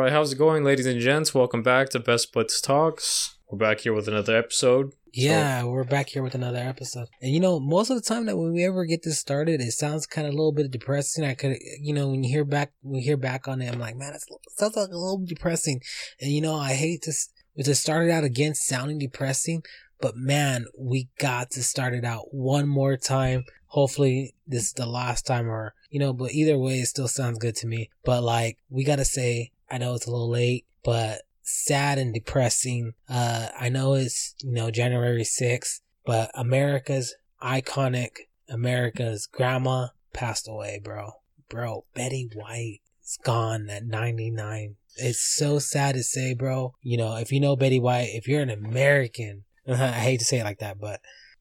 right, how's it going, ladies and gents? Welcome back to Best Splits Talks. We're back here with another episode. Yeah, we're back here with another episode. And you know, most of the time that when we ever get this started, it sounds kind of a little bit depressing. I could, you know, when you hear back, we hear back on it, I'm like, man, it sounds like a little depressing. And you know, I hate to to start it out again sounding depressing, but man, we got to start it out one more time. Hopefully, this is the last time, or you know, but either way, it still sounds good to me. But like, we gotta say, I know it's a little late, but sad and depressing. Uh, I know it's, you know, January 6th, but America's iconic, America's grandma passed away, bro. Bro, Betty White is gone at 99. It's so sad to say, bro. You know, if you know Betty White, if you're an American, I hate to say it like that, but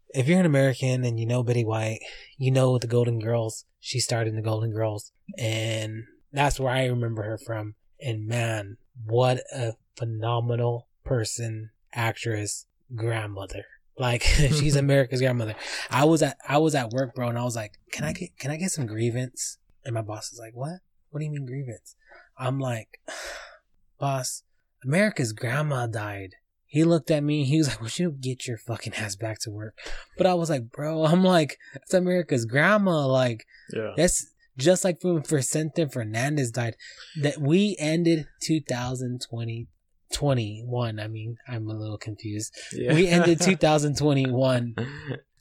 if you're an American and you know Betty White, you know the Golden Girls. She started in the Golden Girls, and that's where I remember her from. And man, what a phenomenal person, actress, grandmother. Like she's America's grandmother. I was at I was at work, bro, and I was like, "Can I get can I get some grievance?" And my boss is like, "What? What do you mean grievance?" I'm like, "Boss, America's grandma died." He looked at me. He was like, "Well, you get your fucking ass back to work." But I was like, "Bro, I'm like, it's America's grandma. Like, yeah, that's just like when Vicente Fernandez died, that we ended 2020 21. I mean, I'm a little confused. Yeah. We ended 2021.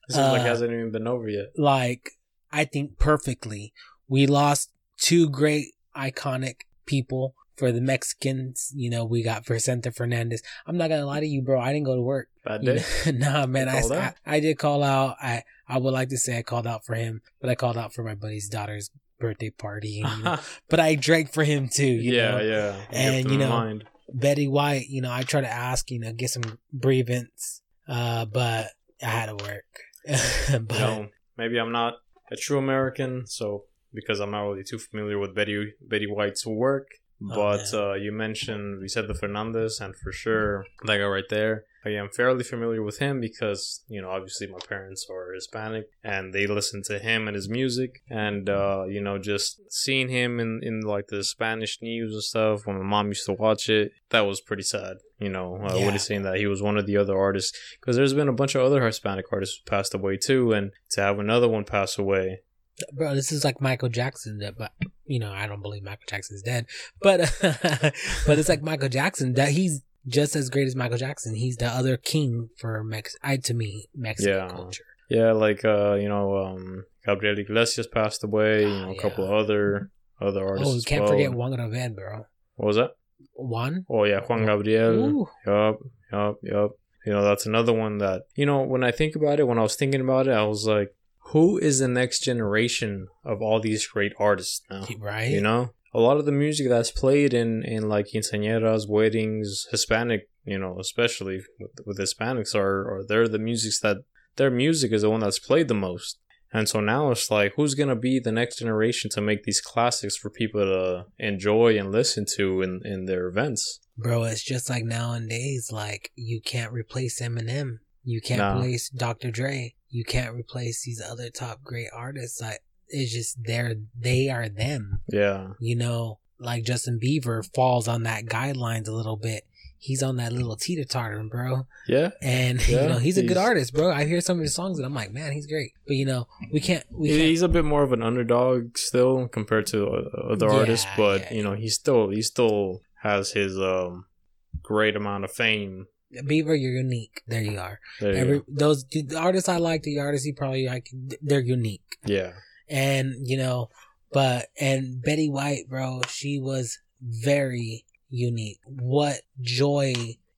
this uh, like hasn't even been over yet. Like, I think perfectly. We lost two great iconic people for the Mexicans. You know, we got Vicente Fernandez. I'm not gonna lie to you, bro. I didn't go to work. Bad day. nah, man. I, I, I did call out. I I would like to say I called out for him, but I called out for my buddy's daughter's birthday party. And, you know, but I drank for him too. yeah, know? yeah. And you know, mind. Betty White. You know, I try to ask, you know, get some grievance, uh, but I had to work. but, you know, maybe I'm not a true American, so because I'm not really too familiar with Betty Betty White's work. Oh, but oh, uh, you mentioned Vicente Fernandez, and for sure that guy right there. I am fairly familiar with him because you know obviously my parents are Hispanic and they listen to him and his music, and uh, you know just seeing him in in like the Spanish news and stuff when my mom used to watch it, that was pretty sad. You know, uh, yeah. Woody saying that he was one of the other artists because there's been a bunch of other Hispanic artists who passed away too, and to have another one pass away bro this is like michael jackson that but you know i don't believe michael jackson's dead but but it's like michael jackson that he's just as great as michael jackson. He's the other king for mex i to me mexican yeah. culture. Yeah like uh you know um gabriel iglesias passed away you know a yeah. couple of other other artists oh you can't well. forget juan gabriel bro. What was that? Juan? Oh yeah juan gabriel. Yup yup yup. You know that's another one that you know when i think about it when i was thinking about it i was like who is the next generation of all these great artists now? Right. You know, a lot of the music that's played in in like quinceañeras, weddings, Hispanic, you know, especially with, with Hispanics are are they're the musics that their music is the one that's played the most. And so now it's like, who's gonna be the next generation to make these classics for people to enjoy and listen to in in their events? Bro, it's just like nowadays, like you can't replace Eminem. You can't nah. replace Dr. Dre you can't replace these other top great artists. Like it's just they're they are them. Yeah. You know, like Justin Bieber falls on that guidelines a little bit. He's on that little teeter totter, bro. Yeah. And yeah, you know, he's, he's, a good artist, bro. I hear some of his songs and I'm like, man, he's great. But you know, we can't. We can't. He's a bit more of an underdog still compared to uh, other yeah, artists, but yeah, you know, he still he still has his um great amount of fame Bieber, you're unique. There you are. There you Every, those the artists I like, the artists you probably like, they're unique. Yeah. And you know, but and Betty White, bro, she was very unique. What joy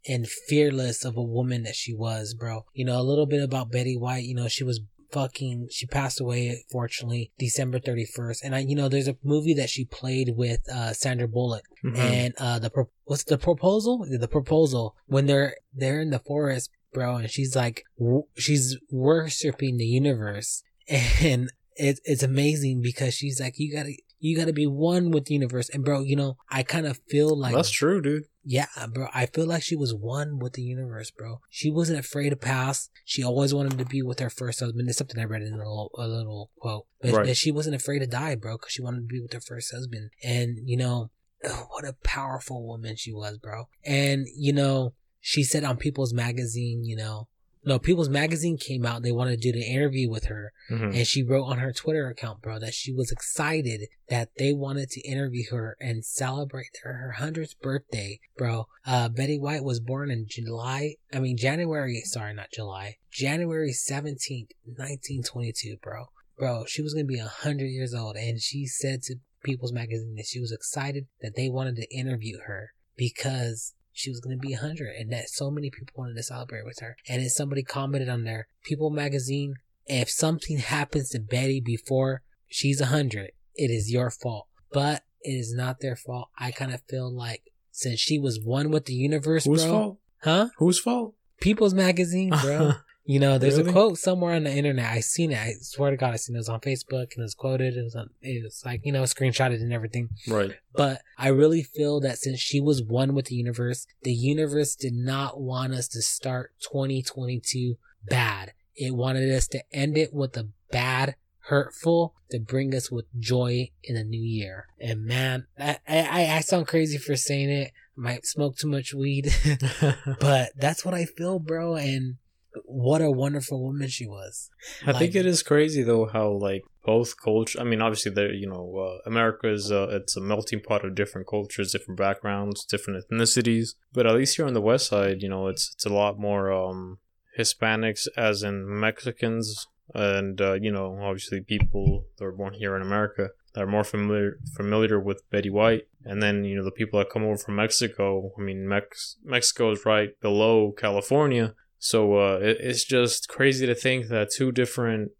and fearless of a woman that she was, bro. You know, a little bit about Betty White. You know, she was fucking she passed away fortunately December 31st and I you know there's a movie that she played with uh Sandra Bullock. Mm-hmm. and uh the pro- what's the proposal? The proposal. When they're they're in the forest bro and she's like w- she's worshiping the universe. And it, it's amazing because she's like you gotta you gotta be one with the universe. And bro you know I kind of feel like that's true dude yeah, bro. I feel like she was one with the universe, bro. She wasn't afraid to pass. She always wanted to be with her first husband. It's something I read in a little, a little quote. But, right. but she wasn't afraid to die, bro, because she wanted to be with her first husband. And, you know, oh, what a powerful woman she was, bro. And you know, she said on People's Magazine, you know, no, People's Magazine came out. They wanted to do the interview with her, Mhm. and she wrote on her Twitter account, bro, that she was excited that they wanted to interview her and celebrate her her hundredth birthday, bro. Uh, Betty White was born in July. I mean January. Sorry, not July. January seventeenth, nineteen twenty-two, bro. Bro, she was gonna be a hundred years old, and she said to People's Magazine that she was excited that they wanted to interview her because she was going to be 100 and that so many people wanted to celebrate with her. And then somebody commented on there, People Magazine, if something happens to Betty before she's 100, it is your fault. But it is not their fault. I kind of feel like since she was one with the universe, Whose bro. fault? Huh? Whose fault? People's Magazine, bro. You know, there's Really? a quote somewhere on the internet. I seen it. I swear to God, I seen it. It was on Facebook and it was quoted. It was on. It was like you know, screenshotted and everything. right. But I really feel that since she was one with the universe, the universe did not want us to start 2022 bad. It wanted us to end it with a bad, hurtful to bring us with joy in the new year. And man, I, I, I sound crazy for saying it. I might smoke too much weed, but that's what I feel, bro. And what a wonderful woman she was. I think it is crazy though how like both culture. I mean, obviously, there you know, uh, America is uh, it's a melting pot of different cultures, different backgrounds, different ethnicities. But at least here on the West Side, you know, it's it's a lot more um, Hispanics, as in Mexicans, and uh, you know, obviously people that are born here in America that are more familiar familiar with Betty White. And then you know the people that come over from Mexico. I mean, Mex- Mexico is right below California. So uh, it, it's just crazy to think that two different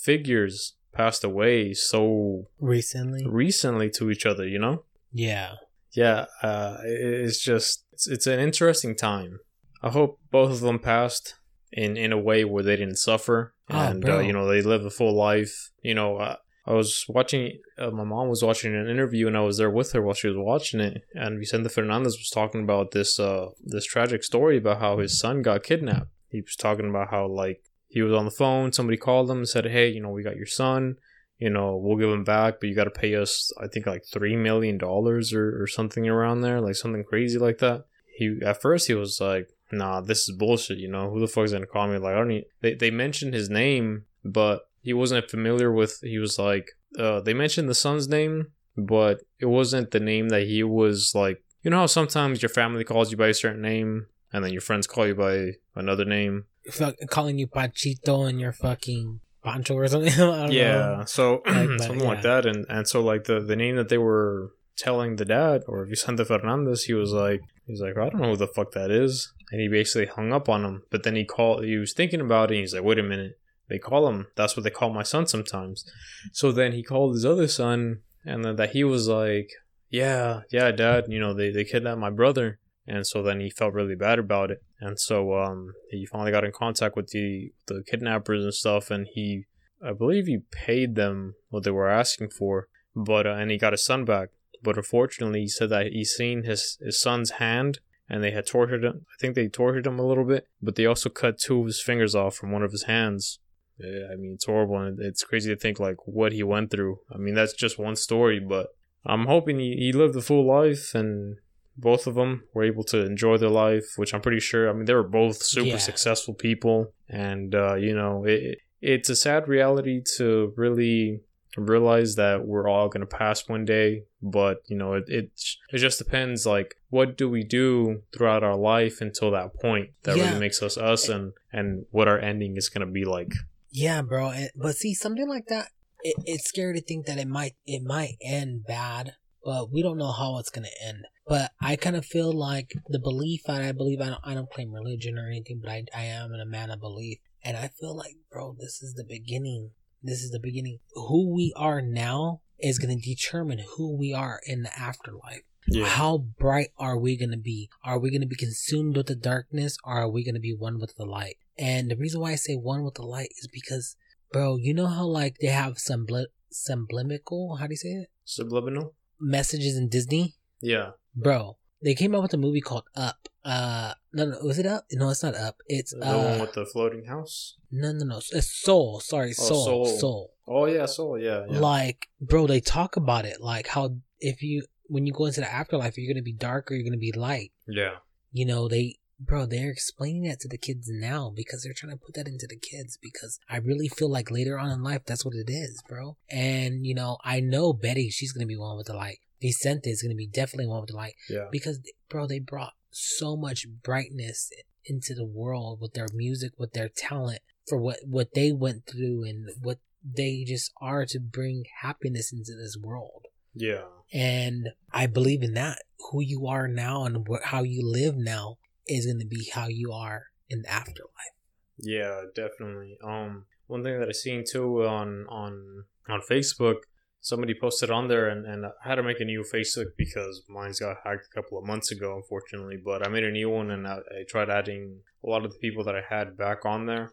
figures passed away so Recently, recently to each other. You know? yeah, Yeah. Uh, it- it's just it's, it's an interesting time. I hope both of them passed in in a way where they didn't suffer Oh, and bro. uh, you know they lived a full life. You know. I was watching. Uh, my mom was watching an interview, and I was there with her while she was watching it. And Vicente Fernandez was talking about this uh this tragic story about how his son got kidnapped. He was talking about how like he was on the phone, somebody called him and said, "Hey, you know, we got your son. You know, we'll give him back, but you got to pay us. I think like three million dollars or or something around there, like something crazy like that." He at first he was like, "Nah, this is bullshit. You know, who the fuck's gonna call me? Like, I don't need." They they mentioned his name, but he wasn't familiar with. He was like, uh, they mentioned the son's name, but it wasn't the name that he was like. You know how sometimes your family calls you by a certain name, and then your friends call you by another name. fuck, calling you Pachito and your fucking Pancho or something. I don't Yeah, know. so Like something like that, and and so like the the name that they were telling the dad or Vicente Fernandez, he was like, he's like, I don't know who the fuck that is, and he basically hung up on him. But then he called, he was thinking about it, and he's like, wait a minute, they call him. That's what they call my son sometimes. So then he called his other son, and then that he was like, yeah, yeah, dad, you know, they they kidnapped my brother. And so then he felt really bad about it. And so um, he finally got in contact with the the kidnappers and stuff, and he I believe he paid them what they were asking for, but uh, and he got his son back. But unfortunately, he said that he seen his his son's hand, and they had tortured him. I think they tortured him a little bit, but they also cut two of his fingers off from one of his hands. I mean, it's horrible, and it's crazy to think like what he went through. I mean, that's just one story, but I'm hoping he, he lived a full life, and both of them were able to enjoy their life, which I'm pretty sure. I mean, they were both super Yeah. successful people, and uh, you know, it, it's a sad reality to really realize that we're all going to pass one day but you know it, it it just depends like what do we do throughout our life until that point that Yeah. really makes us us and and what our ending is going to be like Yeah, bro. And- But see, something like that, it, it's scary to think that it might it might end bad, but we don't know how it's gonna end. But I kind of feel like the belief, and I believe I don't, I don't claim religion or anything, but I I am a man of belief, and I feel like, bro, this is the beginning. This is the beginning. Who we are now is gonna determine who we are in the afterlife. How bright are we going to be? Are we going to be consumed with the darkness or are we going to be one with the light? And the reason why I say one with the light is because, bro, you know how like they have some sublimical, how do you say it? subliminal Messages in Disney? yeah Bro, they came out with a movie called Up. Uh, no, no, was it Up? No, it's not Up. It's, the uh, one with the floating house no, no, no. It's Soul. Sorry, Oh, Soul. Soul. Soul. oh yeah soul yeah, yeah. Like, bro, they talk about it. Like how if you when you go into the afterlife, you're gonna be dark or you're gonna be light. Yeah. You know, they bro, they're explaining that to the kids now because they're trying to put that into the kids because I really feel like later on in life that's what it is, bro. And you know, I know Betty, she's gonna be one with the light. Vicente is gonna be definitely one with the light. Yeah. Because bro, they brought so much brightness into the world with their music, with their talent, for what what they went through and what they just are to bring happiness into this world. Yeah. And I believe in that. Who you are now and what, how you live now is going to be how you are in the afterlife. Yeah, definitely. Um, one thing that I seen too on on on Facebook, somebody posted on there, and, and I had to make a new Facebook because mine's got hacked a couple of months ago, unfortunately. But I made a new one, and I, I tried adding a lot of the people that I had back on there.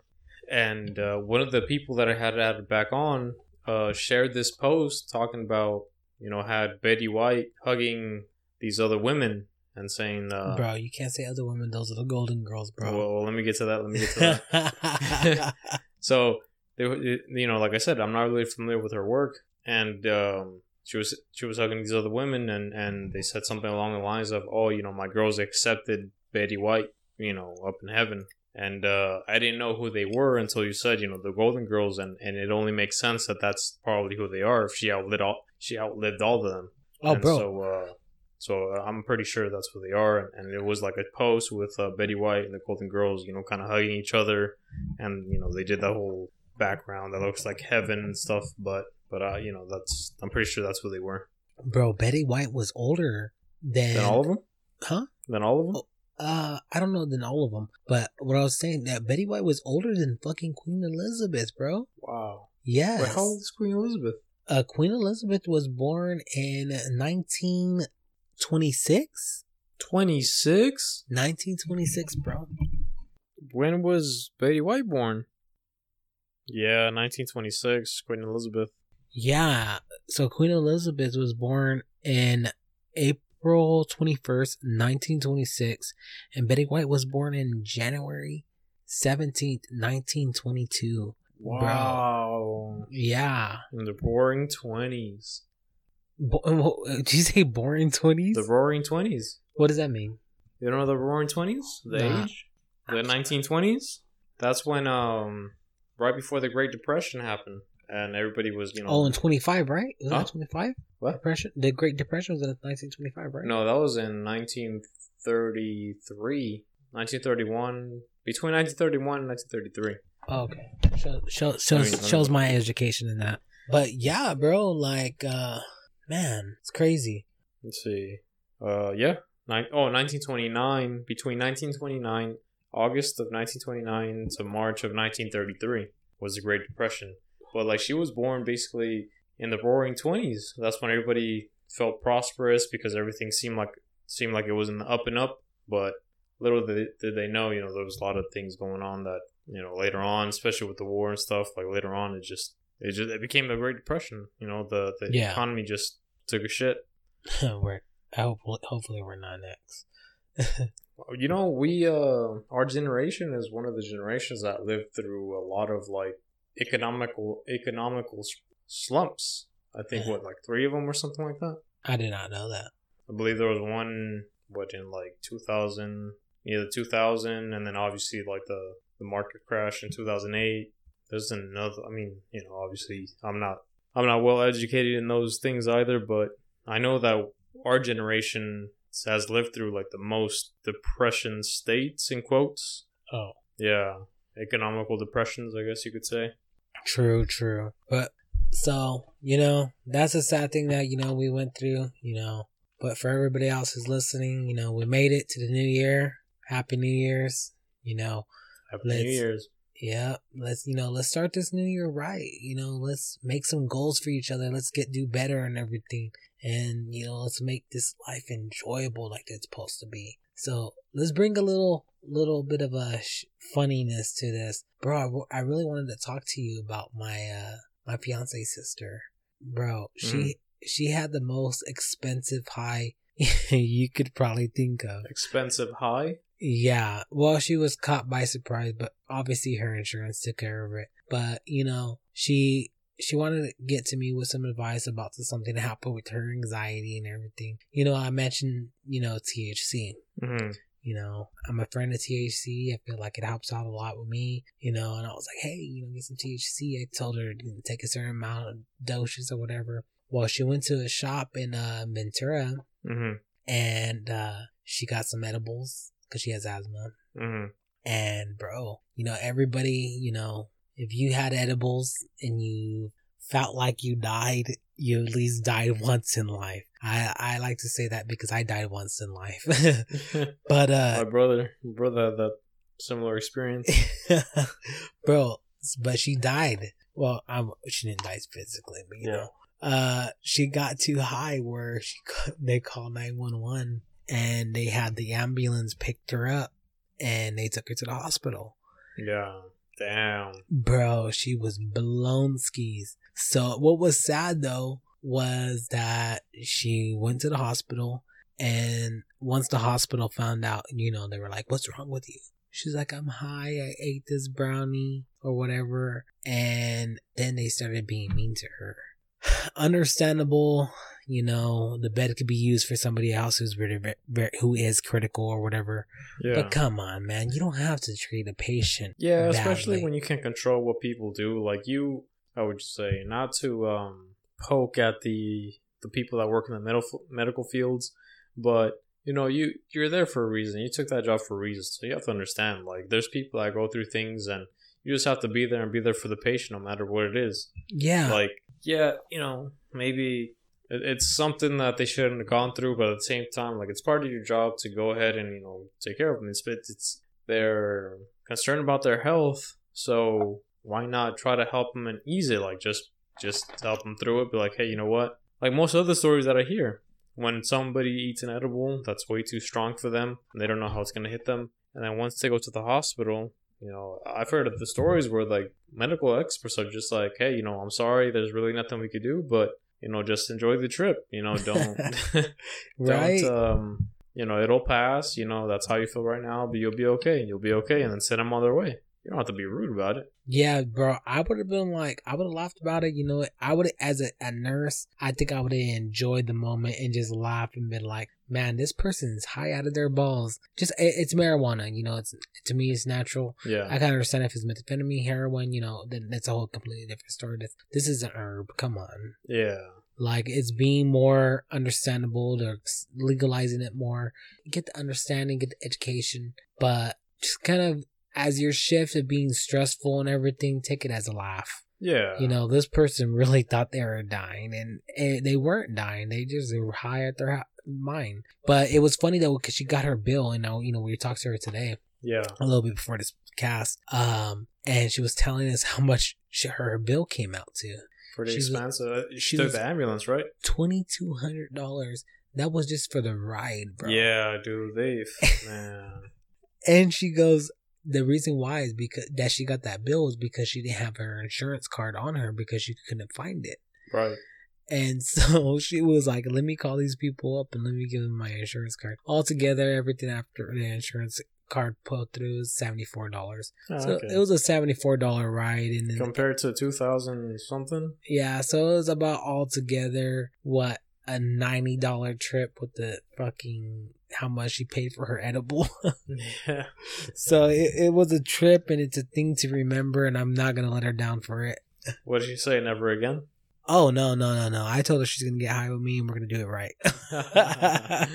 And uh, one of the people that I had added back on uh, shared this post talking about, you know, had Betty White hugging these other women and saying, uh, bro, you can't say other women; those are the Golden Girls, bro. Well, let me get to that. Let me get to that. so they, you know, like I said, I'm not really familiar with her work, and um, she was she was hugging these other women, and and they said something along the lines of, "Oh, you know, my girls accepted Betty White, you know, up in heaven." And uh, I didn't know who they were until you said, you know, the Golden Girls, and, and it only makes sense that that's probably who they are if she outlived all she outlived all of them. Oh, and bro. So, uh, so uh, I'm pretty sure that's who they are, and, it was like a post with uh, Betty White and the Golden Girls, you know, kind of hugging each other, and you know they did that whole background that looks like heaven and stuff. But but uh, you know that's I'm pretty sure that's who they were. Bro, Betty White was older than, Than all of them? Huh? Than all of them? Oh, Uh, I don't know than all of them, but what I was saying that Betty White was older than fucking Queen Elizabeth, bro. Wow. Yes. Wait, how old is Queen Elizabeth? Uh, Queen Elizabeth was born in 1926. 26. 26? 1926, bro. When was Betty White born? Yeah, 1926. Queen Elizabeth. Yeah. So Queen Elizabeth was born in April 21st, 1926, and Betty White was born in January 17th, 1922. Wow. Yeah. In the roaring 20s. Bo- did you say boring 20s? The roaring 20s. what does that mean? You don't know the roaring 20s? The Nah. age? The 1920s? That's when, um, right before the Great Depression happened. And everybody was, you know. Oh, in 25, right? Was Huh? that 25? What? Depression? The Great Depression was in 1925, right? No, that was in 1933. 1931. Between 1931 and 1933. Oh, okay. Show, show, shows, I mean, shows my education in that. But yeah, bro, like, uh, man, it's crazy. Let's see. Uh, yeah. Nine, oh, 1929. Between 1929, August of 1929 to March of 1933 was the Great Depression. But like she was born basically in the Roaring Twenties. That's when everybody felt prosperous because everything seemed like seemed like it was in the up and up. But little did, did they know, you know, there was a lot of things going on that you know later on, especially with the war and stuff. Like later on, it just it just it became the Great Depression. You know, the the Yeah. economy just took a shit. we're, I hope, hopefully we're not next. You know, we uh our generation is one of the generations that lived through a lot of like economical economical slumps. I think what like three of them or something like that. I did not know that. I believe there was one what in like 2000, either 2000 and then obviously like the the market crash in 2008. There's another I mean, you know, obviously I'm not I'm not well educated in those things either, but I know that our generation has lived through like the most depression states in quotes. Oh, Yeah, economical depressions, I guess you could say. true, true. But so you know, that's a sad thing that you know we went through. You know, but for everybody else who's listening, you know, we made it to the new year. Happy New Year's. You know, Happy New Year's. Yeah, let's you know, let's start this new year right. You know, let's make some goals for each other. Let's get do better and everything. And you know, let's make this life enjoyable like it's supposed to be. So, let's bring a little little bit of a sh- funniness to this. Bro, I, w- I really wanted to talk to you about my uh my fiance sister. Bro, she she had the most expensive high you could probably think of. Expensive high. Yeah, well, she was caught by surprise, but obviously her insurance took care of it. But you know, she she wanted to get to me with some advice about something to help her with her anxiety and everything. You know, I mentioned, you know, THC. Mm-hmm. You know, I'm a friend of THC. I feel like it helps out a lot with me, you know, and I was like, hey, you know, get some THC. I told her to take a certain amount of doses or whatever. Well, she went to a shop in uh, Ventura Mm-hmm. and uh, she got some edibles because she has asthma. Mm-hmm. And bro, you know, everybody, you know, if you had edibles and you felt like you died, you at least died once in life. I, I like to say that because I died once in life. but, My uh, brother, my brother had that similar experience. bro, but she died. Well, I'm, she didn't die physically, but you Yeah. know, uh, she got too high where she, they called 911 and they had the ambulance picked her up and they took her to the hospital. Yeah. Damn. Bro, she was blown skis. So what was sad though was that she went to the hospital and once the hospital found out, you know, they were like, What's wrong with you? She's like, I'm high, I ate this brownie or whatever and then they started being mean to her. Understandable, you know, the bed could be used for somebody else who's very, very who is critical or whatever. Yeah. But come on, man, you don't have to treat a patient. Yeah, especially when you can't control what people do. Like you, I would say, not to um, poke at the the people that work in the medical medical fields, but you know, you you're there for a reason. You took that job for a reason, so you have to understand. Like, there's people that go through things, and you just have to be there and be there for the patient, no matter what it is. Yeah. Like, yeah, you know, maybe it's something that they shouldn't have gone through, but at the same time, like it's part of your job to go ahead and you know take care of them. It's it's, they're concerned about their health, so why not try to help them and ease it? Like just just help them through it. Be like, hey, you know what? Like most other stories that I hear, when somebody eats an edible that's way too strong for them, and they don't know how it's gonna hit them, and then once they go to the hospital, you know, I've heard of the stories where like medical experts are just like, hey, you know, I'm sorry, there's really nothing we could do, but you know, just enjoy the trip. You know, don't right. don't um you know, it'll pass, you know, that's how you feel right now, but you'll be okay. You'll be okay and then send them on their way. You don't have to be rude about it. yeah, bro. I would have been like, I would have laughed about it. You know, I would have, as a, a nurse, I think I would have enjoyed the moment and just laughed and been like, man, this person's high out of their balls. Just, it, it's marijuana. You know, it's to me, it's natural. Yeah. I can understand if it's methamphetamine, heroin. You know, then that's a whole completely different story. This, this is an herb. Come on. yeah. Like it's being more understandable. They're legalizing it more. Get the understanding, get the education, but just kind of as your shift of being stressful and everything, take it as a laugh. Yeah. You know, this person really thought they were dying, and, and they weren't dying. They just were high at their mind. But it was funny though because she got her bill, and now you know we talked to her today Yeah. a little bit before this cast, um, and she was telling us how much she, her bill came out to. Pretty She's- expensive. She, she took the ambulance, right? twenty two hundred dollars. That was just for the ride, bro. Yeah, dude. They man. And she goes, the reason why is because that she got that bill was because she didn't have her insurance card on her because she couldn't find it. Right. And so she was like, let me call these people up and let me give them my insurance card. Altogether, everything after the insurance card put through is $74. Oh, so okay. it was a $74 ride. And then, Compared to two thousand something. yeah, so it was about altogether, what, a $90 trip with the fucking how much she paid for her edible. Yeah. so it, it was a trip and it's a thing to remember and I'm not gonna let her down for it. What did she say? Never again. Oh no, no, no, no. I told her she's gonna get high with me and we're gonna do it right.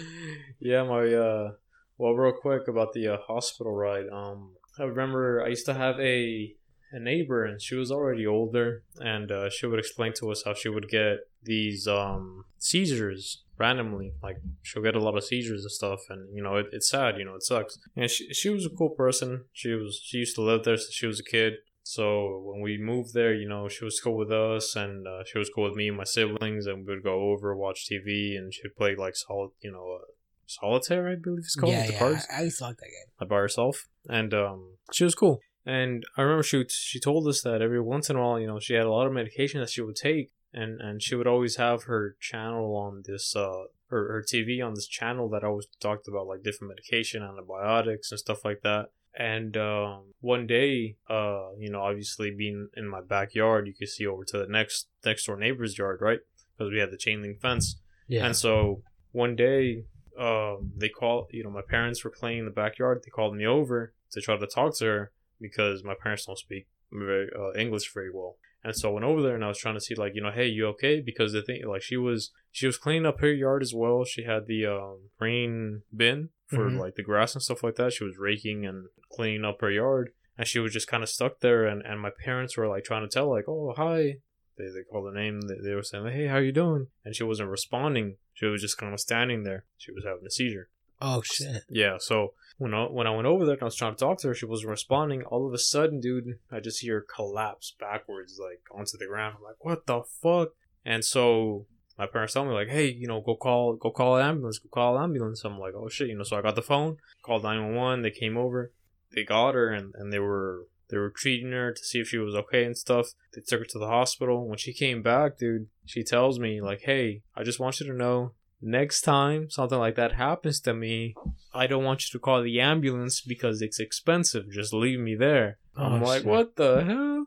yeah, my uh well real quick about the uh, hospital ride. Um I remember I used to have a a neighbor and she was already older and uh, she would explain to us how she would get these um seizures randomly like she'll get a lot of seizures and stuff and you know it, it's sad you know it sucks and she, she was a cool person she was she used to live there since she was a kid so when we moved there you know she was cool with us and uh, she was cool with me and my siblings and we would go over watch tv and she'd play like solid you know uh, solitaire i believe it's called yeah, the yeah. cards I, I used to like that game. like by herself, and um, she was cool. And I remember she she told us that every once in a while, you know, she had a lot of medication that she would take, and and she would always have her channel on this uh her her TV on this channel that always talked about like different medication, antibiotics, and stuff like that. And um, one day, uh, you know, obviously being in my backyard, you could see over to the next next door neighbor's yard, right? Because we had the chain link fence. Yeah. And so one day, uh, they call, you know, my parents were playing in the backyard. They called me over to try to talk to her because my parents don't speak very uh, English very well. And so I went over there and I was trying to see like, you know, hey, you okay? Because the thing like she was she was cleaning up her yard as well. She had the um rain bin for Mhm. like the grass and stuff like that. She was raking and cleaning up her yard. And she was just kind of stuck there and, and my parents were like trying to tell like, oh hi. They, they called her name. They, they were saying, like, hey, how you doing? And she wasn't responding. She was just kind of standing there. She was having a seizure. oh shit. Yeah, so when I, when I went over there and I was trying to talk to her, she wasn't responding. All of a sudden, dude, I just her collapse backwards, like onto the ground. I'm like, what the fuck? And so my parents tell me like, hey, you know, go call, go call an ambulance, go call an ambulance. I'm like, oh shit, you know. So I got the phone, called 911. They came over, they got her, and and they were they were treating her to see if she was okay and stuff. They took her to the hospital. When she came back, dude, she tells me like, hey, I just want you to know next time something like that happens to me, I don't want you to call the ambulance because it's expensive. Just leave me there. Oh, I'm Oh, like, shit. what the hell?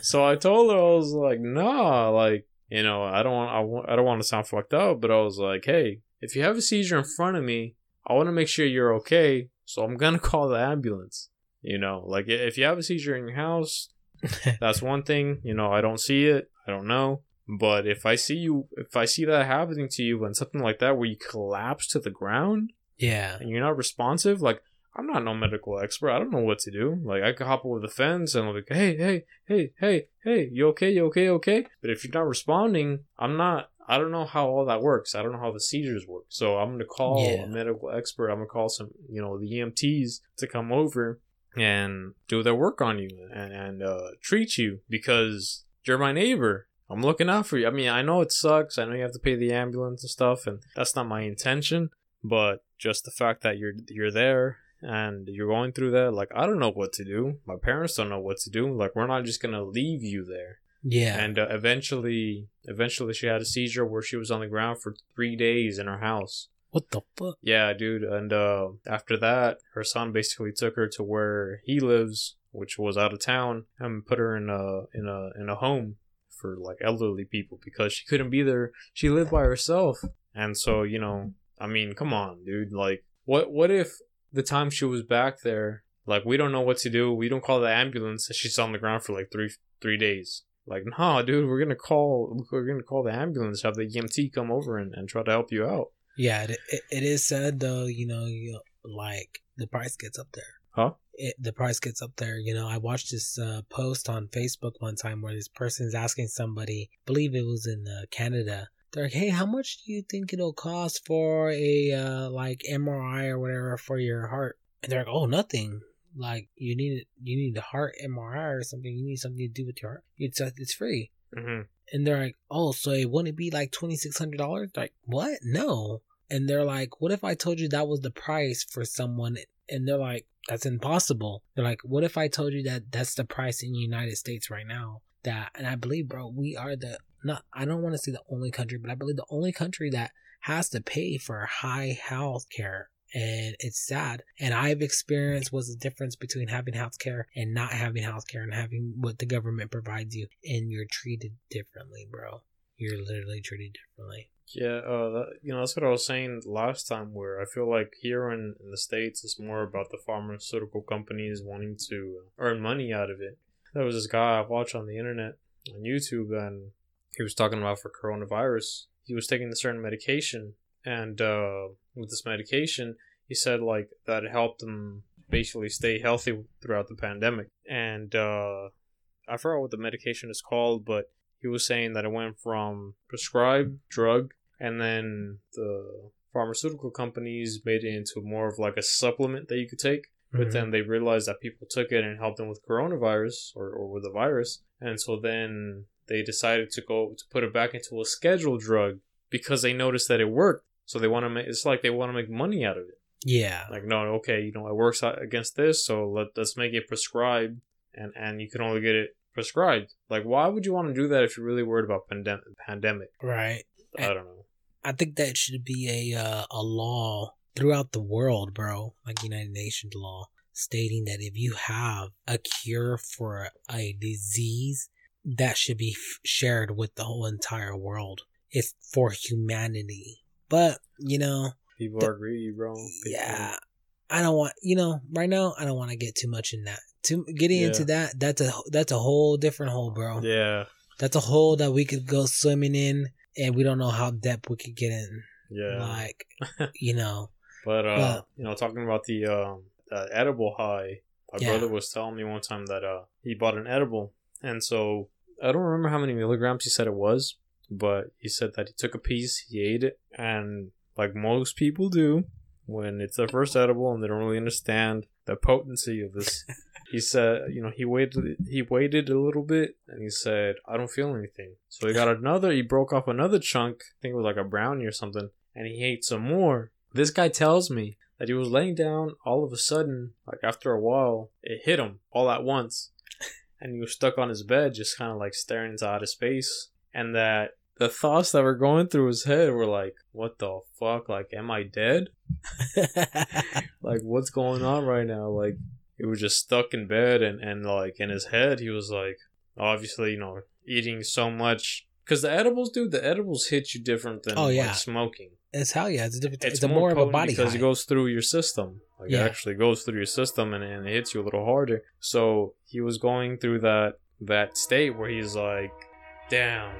so I told her I was like, nah, like you know, I don't want, I, I don't want to sound fucked up, but I was like, hey, if you have a seizure in front of me, I want to make sure you're okay, so I'm gonna call the ambulance. You know, like if you have a seizure in your house, that's one thing. You know, I don't see it, I don't know. But if I see you, if I see that happening to you and something like that where you collapse to the ground yeah. and you're not responsive, like I'm not no medical expert. I don't know what to do. Like I could hop over the fence and like, hey, hey, hey, hey, hey, you okay? You okay? Okay? But if you're not responding, I'm not. I don't know how all that works. I don't know how the seizures work. So I'm gonna call Yeah. a medical expert. I'm gonna call some, you know, the EMTs to come over and do their work on you and and uh, treat you because you're my neighbor. I'm looking out for you. I mean, I know it sucks. I know you have to pay the ambulance and stuff, and that's not my intention. But just the fact that you're you're there and you're going through that, like I don't know what to do. My parents don't know what to do. Like we're not just gonna leave you there. Yeah. And uh, eventually, eventually, she had a seizure where she was on the ground for three days in her house. what the fuck? Yeah, dude. And uh, after that, her son basically took her to where he lives, which was out of town, and put her in a in a in a home for like elderly people because she couldn't be there. She lived by herself, and so you know, I mean, come on, dude. Like, what what if the time she was back there, like we don't know what to do. We don't call the ambulance, she's on the ground for like three three days. Like, nah, dude, we're gonna call we're gonna call the ambulance, have the EMT come over and, and try to help you out. Yeah, it, it, it is sad though. You know, you like the price gets up there. Huh? It, the price gets up there. You know, I watched this uh, post on Facebook one time where this person's asking somebody, I believe it was in uh, Canada. They're like, "Hey, how much do you think it'll cost for a uh, like MRI or whatever for your heart?" And they're like, "Oh, nothing. Like you need you need a heart MRI or something. You need something to do with your heart. It's uh, it's free." Mm-hmm. And they're like, oh, so it wouldn't be like twenty six hundred dollars? Like, what? No. And they're like, what if I told you that was the price for someone? And they're like, that's impossible. They're like, what if I told you that that's the price in the United States right now? That, and I believe, bro, we are the not. I don't want to say the only country, but I believe the only country that has to pay for high health care. And it's sad. And I've experienced what's the difference between having health care and not having health care and having what the government provides you. And you're treated differently, bro. You're literally treated differently. Yeah, uh, that, you know that's what I was saying last time. Where I feel like here in, in the states, it's more about the pharmaceutical companies wanting to earn money out of it. There was this guy I watched on the internet on YouTube, and he was talking about for coronavirus. He was taking a certain medication, and uh, with this medication, he said like that helped him basically stay healthy throughout the pandemic. And uh, I forgot what the medication is called, but he was saying that it went from prescribed drug and then the pharmaceutical companies made it into more of like a supplement that you could take but Mhm. then they realized that people took it and helped them with coronavirus or, or with the virus and so then they decided to go to put it back into a scheduled drug because they noticed that it worked so they want to make it's like they want to make money out of it yeah. like no okay you know it works against this so let, let's make it prescribed and and you can only get it prescribed like why would you want to do that if you're really worried about pandemic pandemic right. i don't know I think that should be a uh, a law throughout the world, bro. Like United Nations law stating that if you have a cure for a disease, that should be f- shared with the whole entire world. It's for humanity. But, you know, People The- are greedy, bro. People- yeah, I don't want, you know, right now, I don't want to get too much in that. To getting Yeah. into that, that's a that's a whole different hole, bro. Yeah. That's a hole that we could go swimming in, and we don't know how depth we could get in. Yeah. Like, you know, But uh, But- you know, talking about the um the edible high, my Yeah. brother was telling me one time that uh he bought an edible, and so I don't remember how many milligrams he said it was, but he said that he took a piece, he ate it, and like most people do, when it's their first edible and they don't really understand the potency of this. He said, you know, he waited. He waited a little bit, and he said, "I don't feel anything." So he got another. He broke off another chunk. I think it was like a brownie or something, and he ate some more. This guy tells me that he was laying down. All of a sudden, like after a while, it hit him all at once, and he was stuck on his bed, just kind of like staring into outer space. And that the thoughts that were going through his head were like, "What the fuck? Like, am I dead? like what's going on right now like he was just stuck in bed and and like in his head he was like obviously you know eating so much because the edibles dude the edibles hit you different than Oh, like, yeah. smoking it's hell yeah. It's a different. It's, it's, a more, more of a body because high. it goes through your system like Yeah. it actually goes through your system and, and it hits you a little harder so he was going through that that state where he's like damn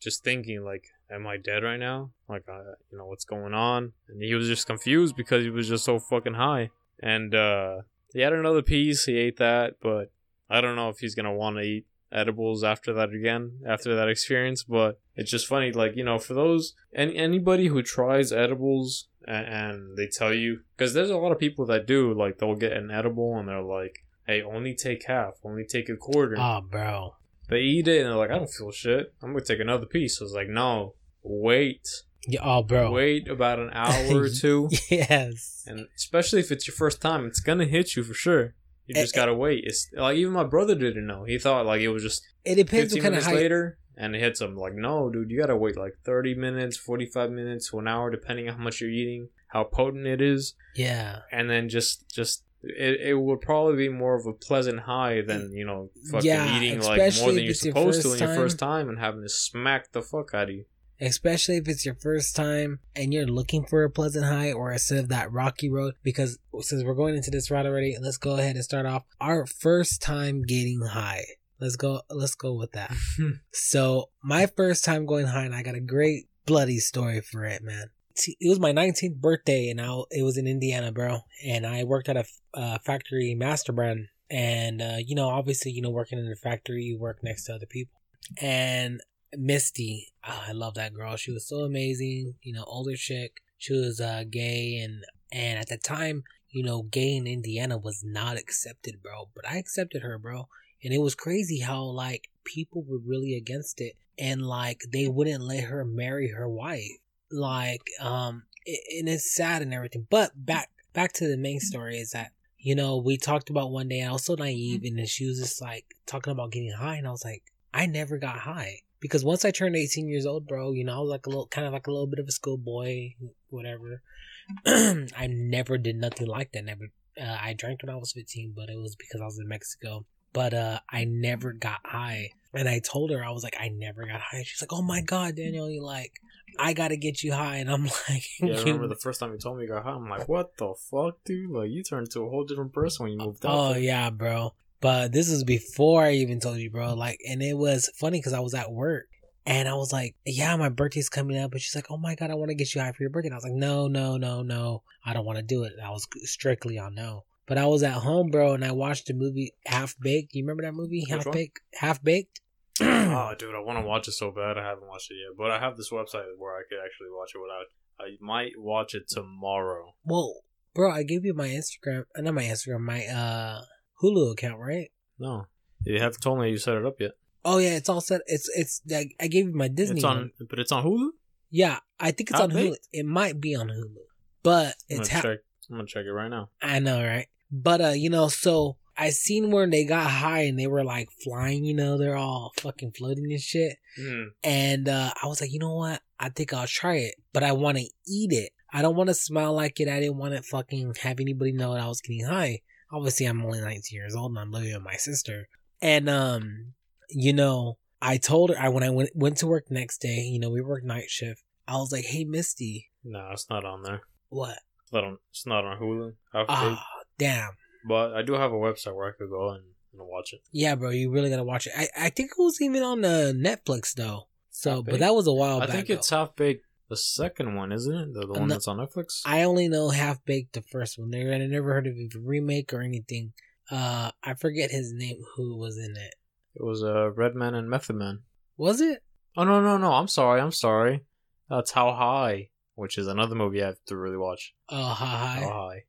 just thinking like am i dead right now like you know what's going on and he was just confused because he was just so fucking high and uh he had another piece he ate that but i don't know if he's gonna want to eat edibles after that again after that experience but it's just funny like you know for those any anybody who tries edibles and, and they tell you because there's a lot of people that do like they'll get an edible and they're like hey only take half only take a quarter. Oh, bro. they eat it and they're like i don't feel shit. I'm gonna take another piece. I was like no wait. Yeah, oh, bro. wait about an hour or two. Yes. and especially if it's your first time it's gonna hit you for sure you just gotta wait. It's like even my brother didn't know. He thought like it was just It depends 15 what kind of minutes later and it hits him like no dude you gotta wait like 30 minutes 45 minutes to an hour depending on how much you're eating how potent it is. Yeah. and then just just it, it would probably be more of a pleasant high than you know fucking Yeah, eating like more than you're supposed to in your first time. and having to smack the fuck out of you Especially if it's your first time and you're looking for a pleasant high or instead of that rocky road. Because since we're going into this route already, let's go ahead and start off our first time getting high. Let's go. Let's go with that. So my first time going high, and I got a great bloody story for it, man. It was my 19th birthday, and I, it was in Indiana, bro. And I worked at a uh, factory master brand, and uh, you know, obviously, you know, working in a factory, you work next to other people. And Misty, oh, I love that girl. She was so amazing. You know, older chick. She was uh, gay, and and at the time, you know, gay in Indiana was not accepted, bro. But I accepted her, bro. And it was crazy how like people were really against it and like they wouldn't let her marry her wife. Like um it, and it's sad and everything. But back back to the main story is that you know, we talked about one day I was so naive and then she was just like talking about getting high and I was like, I never got high. Because once I turned 18 years old, bro, you know, I was like a little, kind of like a little bit of a schoolboy, whatever. I never did nothing like that. Never, uh, I drank when I was 15, but it was because I was in Mexico but uh I never got high. And I told her I was like, I never got high. She's like, Oh my god, Daniel, you like, I gotta get you high. And I'm like, yeah I remember the first time you told me you got high I'm like what the fuck dude like you turned into a whole different person when you moved out Oh there. yeah, bro. But this was before I even told you, bro. Like, and it was funny because I was at work. And I was like, yeah, my birthday's coming up. And she's like, oh my God, I want to get you high for your birthday. And I was like, no, no, no, no. I don't want to do it. I was strictly on no. But I was at home, bro, and I watched the movie Half Baked. You remember that movie? Half? Baked? Half Baked? oh dude I want to watch it so bad I haven't watched it yet but I have this website where I could actually watch it without I might watch it tomorrow Well, bro, I gave you my Instagram, uh, not my Instagram, my uh Hulu account, right? no you haven't told me you set it up yet Oh yeah, it's all set. It's it's. I I gave you my Disney. it's one. on but it's on Hulu Yeah, I think it's How on Hulu. It might be on Hulu, but I'm it's. gonna Ha- check I'm gonna check it right now I know, right? But uh, you know, so I seen where they got high and they were like flying. You know, they're all fucking floating and shit. mm. And uh, I was like, you know what? I think I'll try it, but I want to eat it. I don't want to smell like it. I didn't want to fucking have anybody know that I was getting high. Obviously I'm only 19 years old and I'm living with my sister. And um, you know, I told her I when I went went to work next day, you know, we worked night shift. I was like, "Hey, Misty, No, it's not on there. what? It's not on. It's not on Hulu. Ah, damn. But I do have a website where I could go and, and watch it. Yeah, bro, you really gotta watch it. I I think it was even on the Netflix though. So, but that was a while back. I think it's Half Baked, the second one, isn't it? The, the one no- that's on Netflix. I only know Half Baked the first one. There, I never heard of a remake or anything. Uh, I forget his name. Who was in it? It was uh, Redman and Method Man. Was it? Oh no no no! I'm sorry. I'm sorry. That's How High, which is another movie I have to really watch. Oh, hi, hi. How High.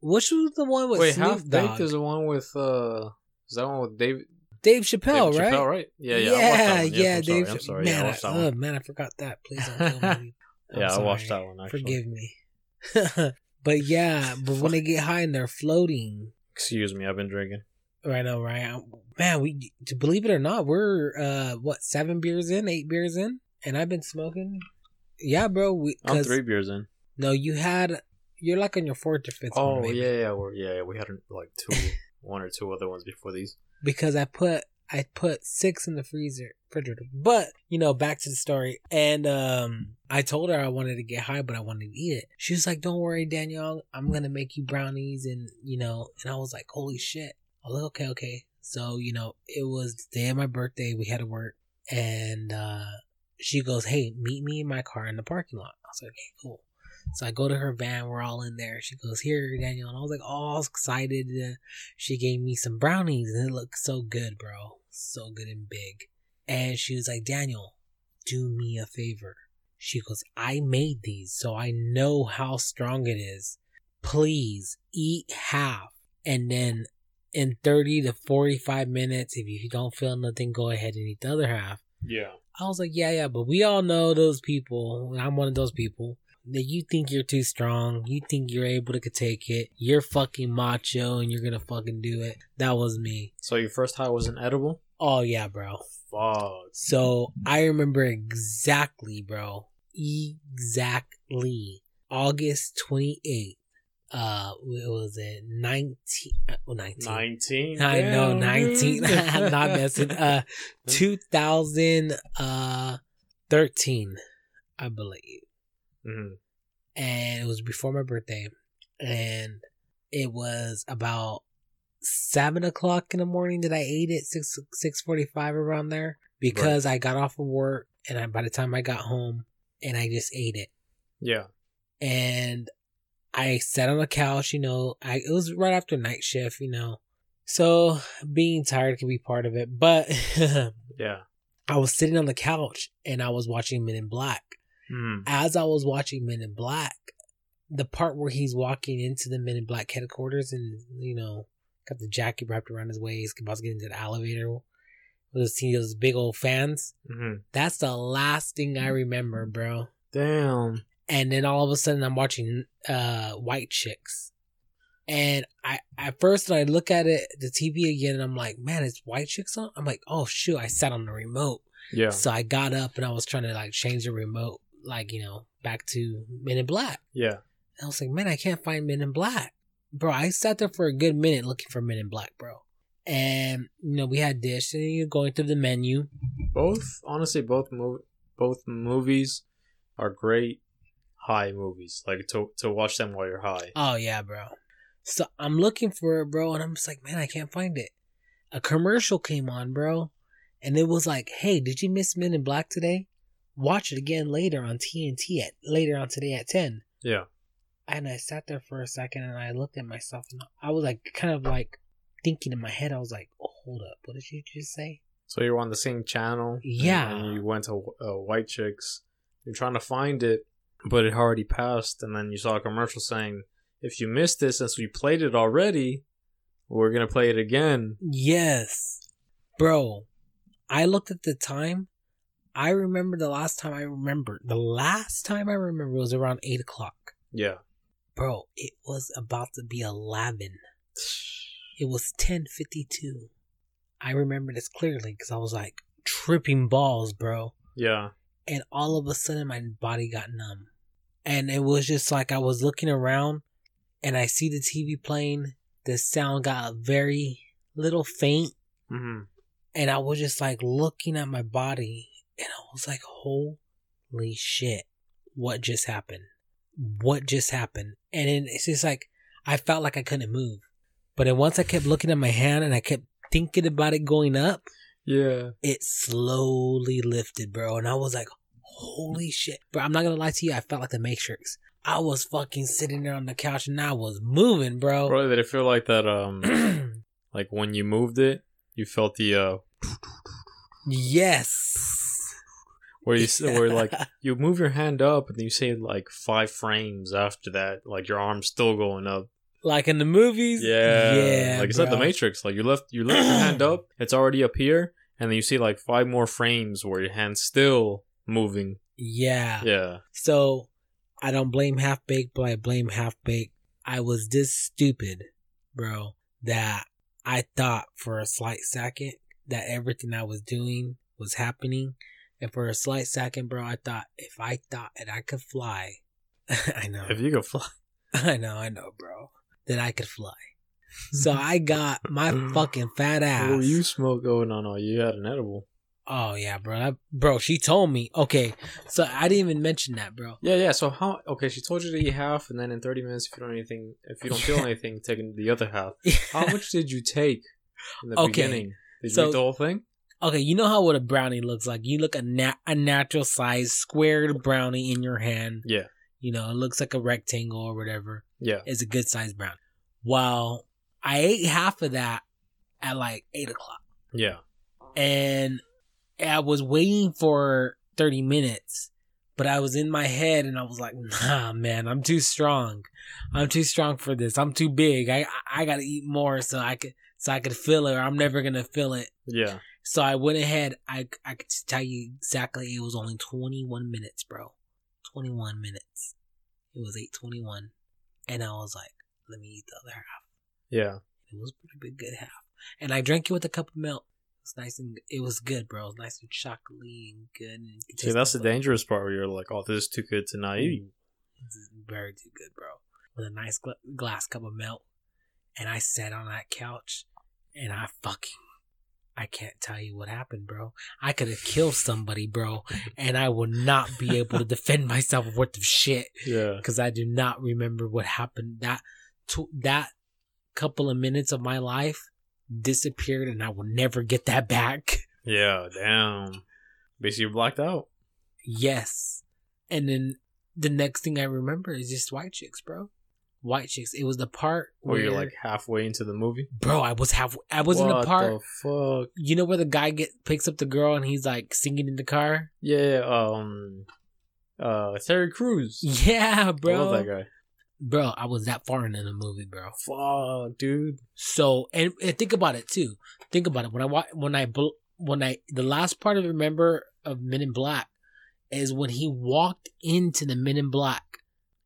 Which was the one with Wait, Snoop Half Baked is the one with uh, is that one with Dave? Dave Chappelle, Dave right? Chappelle, right? Yeah, yeah. That one. yeah, Dave. Sorry, I'm sorry. Man, yeah, I I, oh, man, I forgot that. Please don't kill me. I'm Yeah, I watched that one. Actually. Forgive me. but yeah, but when they get high and they're floating, Excuse me, I've been drinking. right now, right? I'm- Man, we to believe it or not, we're uh what seven beers in, eight beers in, and I've been smoking. Yeah, bro. We, I'm three beers in. No, you had. You're like on your fourth or fifth. Oh one, yeah, yeah, we're, yeah, yeah. We had like two, one or two other ones before these. because I put I put six in the freezer refrigerator. But you know, back to the story. And um, I told her I wanted to get high, but I wanted to eat it. She was like, "Don't worry, Danielle. I'm gonna make you brownies." And you know, and I was like, "Holy shit!" I was like, "Okay, okay." So you know, it was the day of my birthday. We had to work, and uh, she goes, "Hey, meet me in my car in the parking lot." I was like, "Okay, cool." So I go to her van. We're all in there. She goes, "Here, Daniel," and I was like, all excited. Uh, she gave me some brownies and it looked so good, bro. So good and big. And she was like, Daniel, do me a favor. She goes, I made these, so I know how strong it is. Please eat half. And then in 30 to 45 minutes, if you don't feel nothing, go ahead and eat the other half. Yeah. I was like, yeah, yeah, but we all know those people. I'm one of those people that you think you're too strong. You think you're able to take it. You're fucking macho and you're gonna fucking do it. That was me. So your first high was an edible? Oh yeah, bro. Fuck. So I remember exactly, bro. Exactly. August 28th. Uh, what was it? 19, uh, well, 19. Nineteen. I know, 19. I'm not messing. Uh, 2013, I believe. Mhm. And it was before my birthday. And it was about seven o'clock in the morning that I ate it, six six forty five around there. Because I got off of work and I, by the time I got home and I just ate it. Yeah. And I sat on the couch, you know, I it was right after night shift, you know. So being tired can be part of it. But Yeah. I was sitting on the couch and I was watching Men in Black. Mm. As I was watching Men in Black, the part where he's walking into the Men in Black headquarters and, you know, got the jacket wrapped around his waist, about to get into the elevator with those, those big old fans. hmm That's the last thing I remember, bro. Damn. And then all of a sudden I'm watching uh White Chicks. And I at first when I look at it the TV again and I'm like, man, it's White Chicks on? I'm like, oh shoot, I sat on the remote. Yeah. So I got up and I was trying to like change the remote, like, you know, back to Men in Black. Yeah. And I was like, man, I can't find Men in Black. Bro, I sat there for a good minute looking for Men in Black, bro. And, you know, we had dish and you're going through the menu. Both, honestly, both mov- both movies are great high movies. Like to to watch them while you're high. Oh, yeah, bro. So I'm looking for it, bro. And I'm just like, man, I can't find it. A commercial came on, bro. And it was like, hey, did you miss Men in Black today? Watch it again later on TNT at later on today at 10. Yeah. And I sat there for a second and I looked at myself and I was like, kind of like thinking in my head, I was like, oh, hold up, what did you just say? So you're on the same channel. Yeah. And you went to uh, White Chicks. You're trying to find it, but it already passed. And then you saw a commercial saying, "If you missed this, since we played it already, we're gonna play it again." Yes. Bro, I looked at the time. I remember the last time I remember, the last time I remember was around 8 o'clock. Yeah. Bro, it was about to be 11. It was 10.52. I remember this clearly because I was like tripping balls, bro. Yeah. and all of a sudden my body got numb. And it was just like I was looking around and I see the TV playing the sound got very little faint, hmm and I was just like looking at my body, and I was like, "Holy shit! What just happened? What just happened?" And then it's just like I felt like I couldn't move, but then once I kept looking at my hand and I kept thinking about it going up, Yeah. it slowly lifted, bro. And I was like, holy shit. Bro, I'm not gonna lie to you, I felt like the Matrix. I was fucking sitting there on the couch and I was moving, bro. Bro, did it feel like that? Um, like when you moved it, you felt the uh, yes. Where you s where like you move your hand up and you say like five frames after that, like your arm's still going up. Like in the movies? Yeah, Yeah. Like it's like the. Matrix. Like you left, you lift your hand up, it's already up here, and then you see like five more frames where your hand's still moving. Yeah. Yeah. So I don't blame half baked, but I blame half baked. I was this stupid, bro, that I thought for a slight second that everything I was doing was happening. And for a slight second, bro, I thought if I thought that I could fly, I know, If you could fly. I know, I know, bro, that I could fly. So I got my fucking fat ass. Were you smoke going on? Oh, you had an edible. Oh yeah, bro. That, bro, she told me. Okay, so I didn't even mention that, bro. Yeah, yeah. So how? Okay, she told you to eat half, and then in thirty minutes, if you don't anything, if you don't feel anything, taking the other half. How much did you take in the Okay, beginning? Did so- eat the whole thing? Okay, you know how what a brownie looks like. You look a nat- a natural size squared brownie in your hand. Yeah, You know, it looks like a rectangle or whatever. yeah. It's a good size brownie. Well, I ate half of that at like eight o'clock, Yeah. and I was waiting for thirty minutes. But I was in my head and I was like, nah, man, I'm too strong. I'm too strong for this. I'm too big. I I gotta eat more so I could so I could feel it or I'm never gonna feel it. Yeah. So I went ahead. I I could tell you exactly. It was only 21 minutes, bro. 21 minutes. It was 8:21, and I was like, "Let me eat the other half." Yeah. It was a pretty big, good half, and I drank it with a cup of milk. It was nice and it was good, bro. It was nice and chocolatey and good. And See, that's the dangerous part where you're like, oh, this is too good to not eat. Mm. This is very too good, bro. With a nice gla- glass cup of milk, and I sat on that couch, and I fucking, I can't tell you what happened, bro. I could have killed somebody, bro, and I will not be able to defend myself worth of shit Yeah. because I do not remember what happened. That, to, that couple of minutes of my life disappeared, and I will never get that back. Yeah. Damn. Basically, you're blacked out. Yes. And then the next thing I remember is just white chicks, bro. White chicks. It was the part Or where you're like halfway into the movie. bro, I was half I was in the part the fuck? you know where the guy get picks up the girl and he's like singing in the car? Yeah. Um. Uh. Terry Crews. Yeah, I bro. that guy. Bro, I was that far into the movie, bro. Fuck, dude. So, and, and think about it too. Think about it. When I wa- when I when I the last part I remember of Men in Black is when he walked into the Men in Black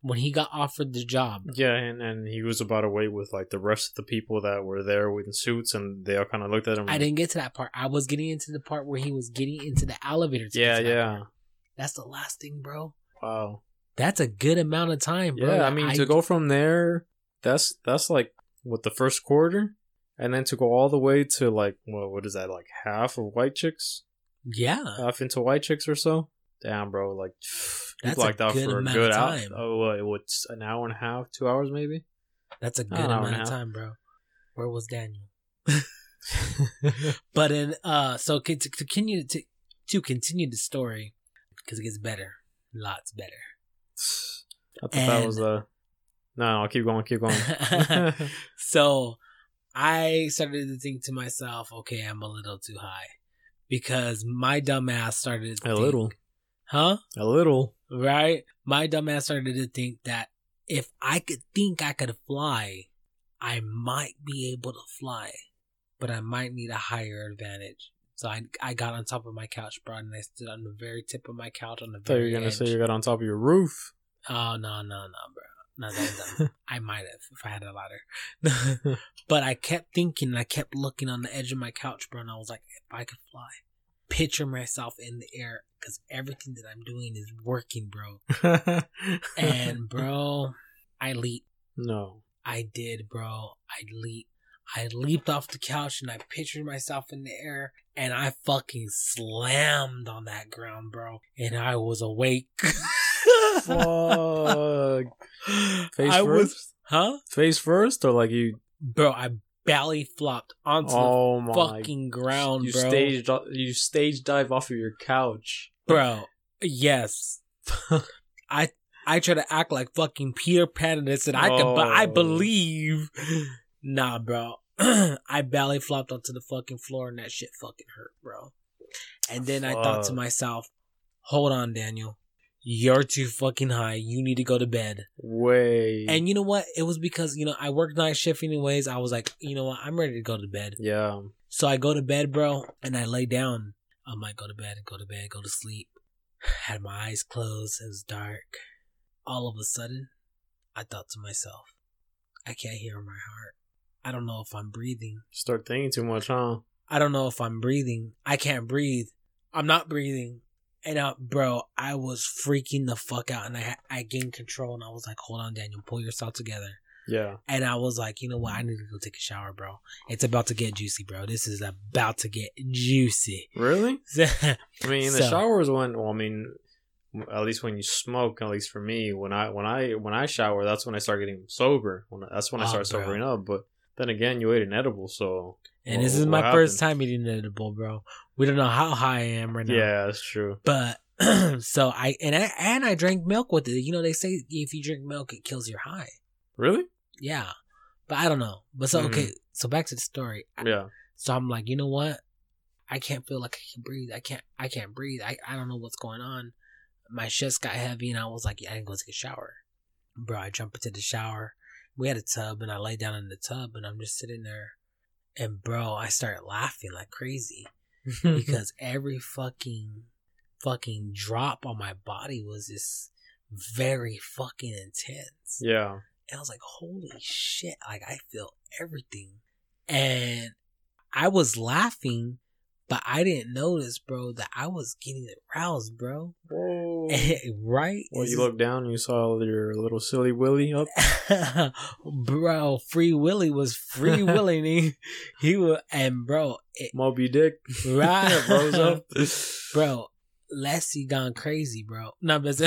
when he got offered the job. Yeah, and, and he was about to wait with like the rest of the people that were there in suits, and they all kind of looked at him. I didn't get to that part. I was getting into the part where he was getting into the elevator. to Yeah, yeah. part. That's the last thing, bro. Wow. That's a good amount of time, bro. Yeah, I mean to go from there, that's that's like what the first quarter, and then to go all the way to like what what is that like half of White Chicks, Yeah, half into White Chicks or so. Damn, bro, like you a blacked out for a good hour. Oh, what, what's an hour and a half, two hours maybe? that's a good amount of time, bro. Where was Daniel? But in uh, so con- to continue to to continue the story because it gets better, lots better. I thought that And- was uh no, no, I'll keep going, keep going. so I started to think to myself, okay, I'm a little too high because my dumbass started to a think- little, huh? a little. Right? My dumbass started to think that if I could think I could fly, I might be able to fly, but I might need a higher advantage. So I I got on top of my couch, bro, and I stood on the very tip of my couch on the thought you very were gonna edge. say you got on top of your roof. Oh no, no, no, bro. No, that dumb. I might have if I had a ladder. but I kept thinking, and I kept looking on the edge of my couch, bro, and I was like, if I could fly, picture myself in the air, because everything that I'm doing is working, bro. And bro, I leap. no, I did, bro. I leap. I leaped off the couch and I pictured myself in the air and I fucking slammed on that ground, bro. And I was awake. Fuck. Face I first? was, huh? Face first, or like you? Bro, I belly flopped onto Oh the fucking ground, you bro. stage you stage dive off of your couch. bro, yes. I I try to act like fucking Peter Pan and this and I can but I Oh. believe Nah bro. I belly flopped onto the fucking floor and that shit fucking hurt, bro. And then I thought to myself, hold on, Daniel. You're too fucking high. You need to go to bed. Way. And you know what? It was because, you know, I worked night shift anyways. I was like, you know what? I'm ready to go to bed. yeah. So I go to bed, bro, and I lay down. I might go to bed and go to bed, go to sleep. Had my eyes closed. It was dark. All of a sudden, I thought to myself, I can't hear my heart. I don't know if I'm breathing. Start thinking too much, huh? I don't know if I'm breathing. I can't breathe. I'm not breathing. And uh, bro, I was freaking the fuck out, and I I gained control, and I was like, "Hold on, Daniel, pull yourself together." Yeah. And I was like, you know what? I need to go take a shower, bro. It's about to get juicy, bro. This is about to get juicy. Really? I mean, the So- shower is when. Well, I mean, at least when you smoke. At least for me, when I when I when I shower, that's when I start getting sober. When that's when I Oh, start bro. sobering up. But then again, you ate an edible, so and this is my what first time eating an edible, bro. We don't know how high I am right now. yeah, that's true. But so I and I and I drank milk with it. You know, they say if you drink milk, it kills your high. Really? Yeah, but I don't know. But so okay, Mhm. so back to the story. I- Yeah. So I'm like, you know what? I can't feel like I can breathe. I can't. I can't breathe. I, I don't know what's going on. My chest got heavy, and I was like, yeah, I can go take a shower, bro. I jump into the shower. We had a tub, and I lay down in the tub, and I'm just sitting there, and bro, I started laughing like crazy because every fucking fucking drop on my body was just very fucking intense. yeah. And I was like, holy shit, like I feel everything. And I was laughing, but I didn't notice, bro, that I was getting aroused, bro. Whoa. right? Well, you looked down, and you saw your little silly Willy up. bro, Free Willy was free willing. he, he was, and bro, it, Moby Dick. Right. Rose up. bro, Leslie gone crazy, bro. No, but,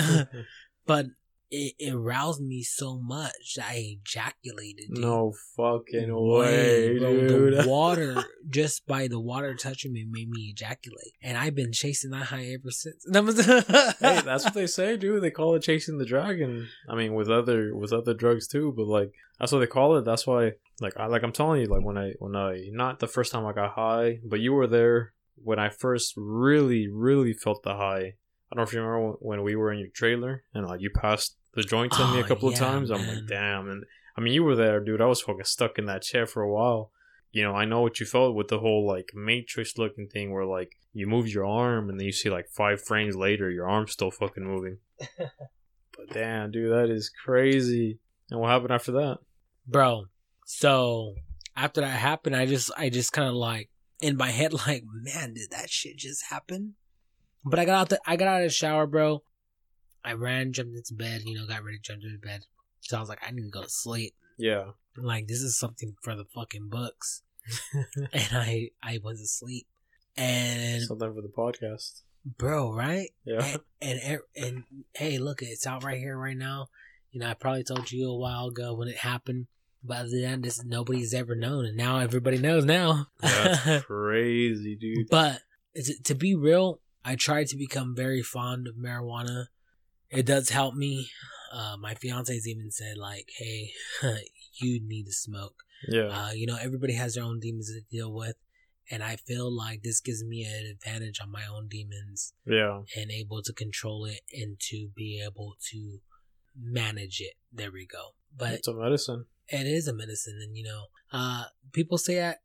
but it, it roused me so much that I ejaculated. Dude. no fucking way, bro. dude. The water, just by the water touching me, made me ejaculate, and I've been chasing that high ever since. Hey, that's what they say, dude. They call it chasing the dragon. I mean, with other with other drugs too, but like that's what they call it. That's why, like, I like I'm telling you, like when I when I not the first time I got high, but you were there when I first really really felt the high. I don't know if you remember when we were in your trailer and like you passed the joint to me a Oh, couple of yeah, times. I'm man. like, damn, and I mean you were there, dude. I was fucking stuck in that chair for a while. You know, I know what you felt with the whole like matrix looking thing where like you move your arm and then you see like five frames later your arm's still fucking moving. but damn, dude, that is crazy. And what happened after that? bro. So after that happened, I just, I just kind of like in my head, like, man, did that shit just happen? But I got out the, I got out of the shower, bro. I ran, jumped into bed, you know, got ready, jumped into bed. So I was like, I need to go to sleep. Yeah. Like this is something for the fucking books. and I, I went to sleep. And Something for the podcast. bro, right? Yeah. and, and and hey, look, it's out right here, right now. You know, I probably told you a while ago when it happened, but other than that, this nobody's ever known, and now everybody knows now. That's crazy, dude. but to be real, I tried to become very fond of marijuana. It does help me. Uh, my fiance's even said like, "Hey, you need to smoke." Yeah. Uh, you know, everybody has their own demons to deal with, and I feel like this gives me an advantage on my own demons Yeah. and able to control it and to be able to manage it. There we go. But It's a medicine. it is a medicine, and you know, uh, people say I,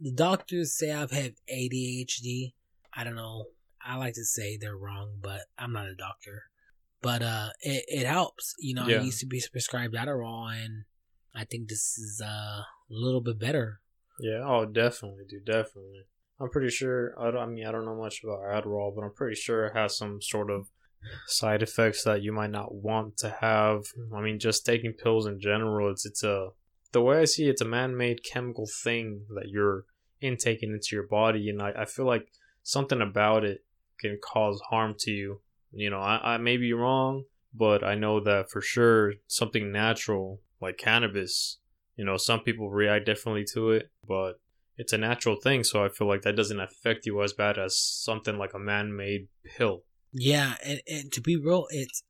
the doctors say I've had ADHD. I don't know. I like to say they're wrong, but I'm not a doctor. But uh, it it helps. You know, Yeah. I used to be prescribed Adderall, and I think this is uh, a little bit better. Yeah. Oh, definitely, dude. Definitely. I'm pretty sure. I, don't, I mean, I don't know much about Adderall, but I'm pretty sure it has some sort of side effects that you might not want to have. I mean, just taking pills in general, it's it's a the way I see it, it's a man-made chemical thing that you're intaking into your body, and I, I feel like something about it can cause harm to you. You know, I, I may be wrong, but I know that for sure something natural like cannabis, you know, some people react differently to it, but it's a natural thing, so I feel like that doesn't affect you as bad as something like a man-made pill. Yeah, and, and to be real, it's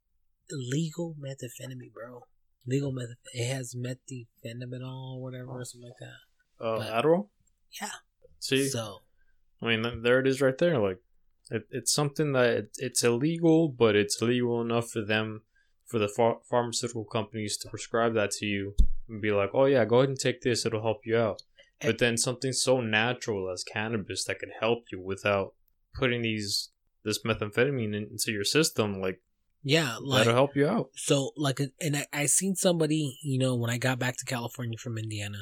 legal methamphetamine, bro. Legal meth. It has methylphenidol or whatever, or something like that. Uh, But- Adderall. Yeah. See, So I mean, there it is right there. Like, it, it's something that it, it's illegal, but it's legal enough for them, for the ph- pharmaceutical companies to prescribe that to you and be like, oh yeah, go ahead and take this; it'll help you out. But then something so natural as cannabis that could help you without putting these this methamphetamine in- into your system, like yeah, like that'll help you out. so like and I, I seen somebody you know when i got back to california from indiana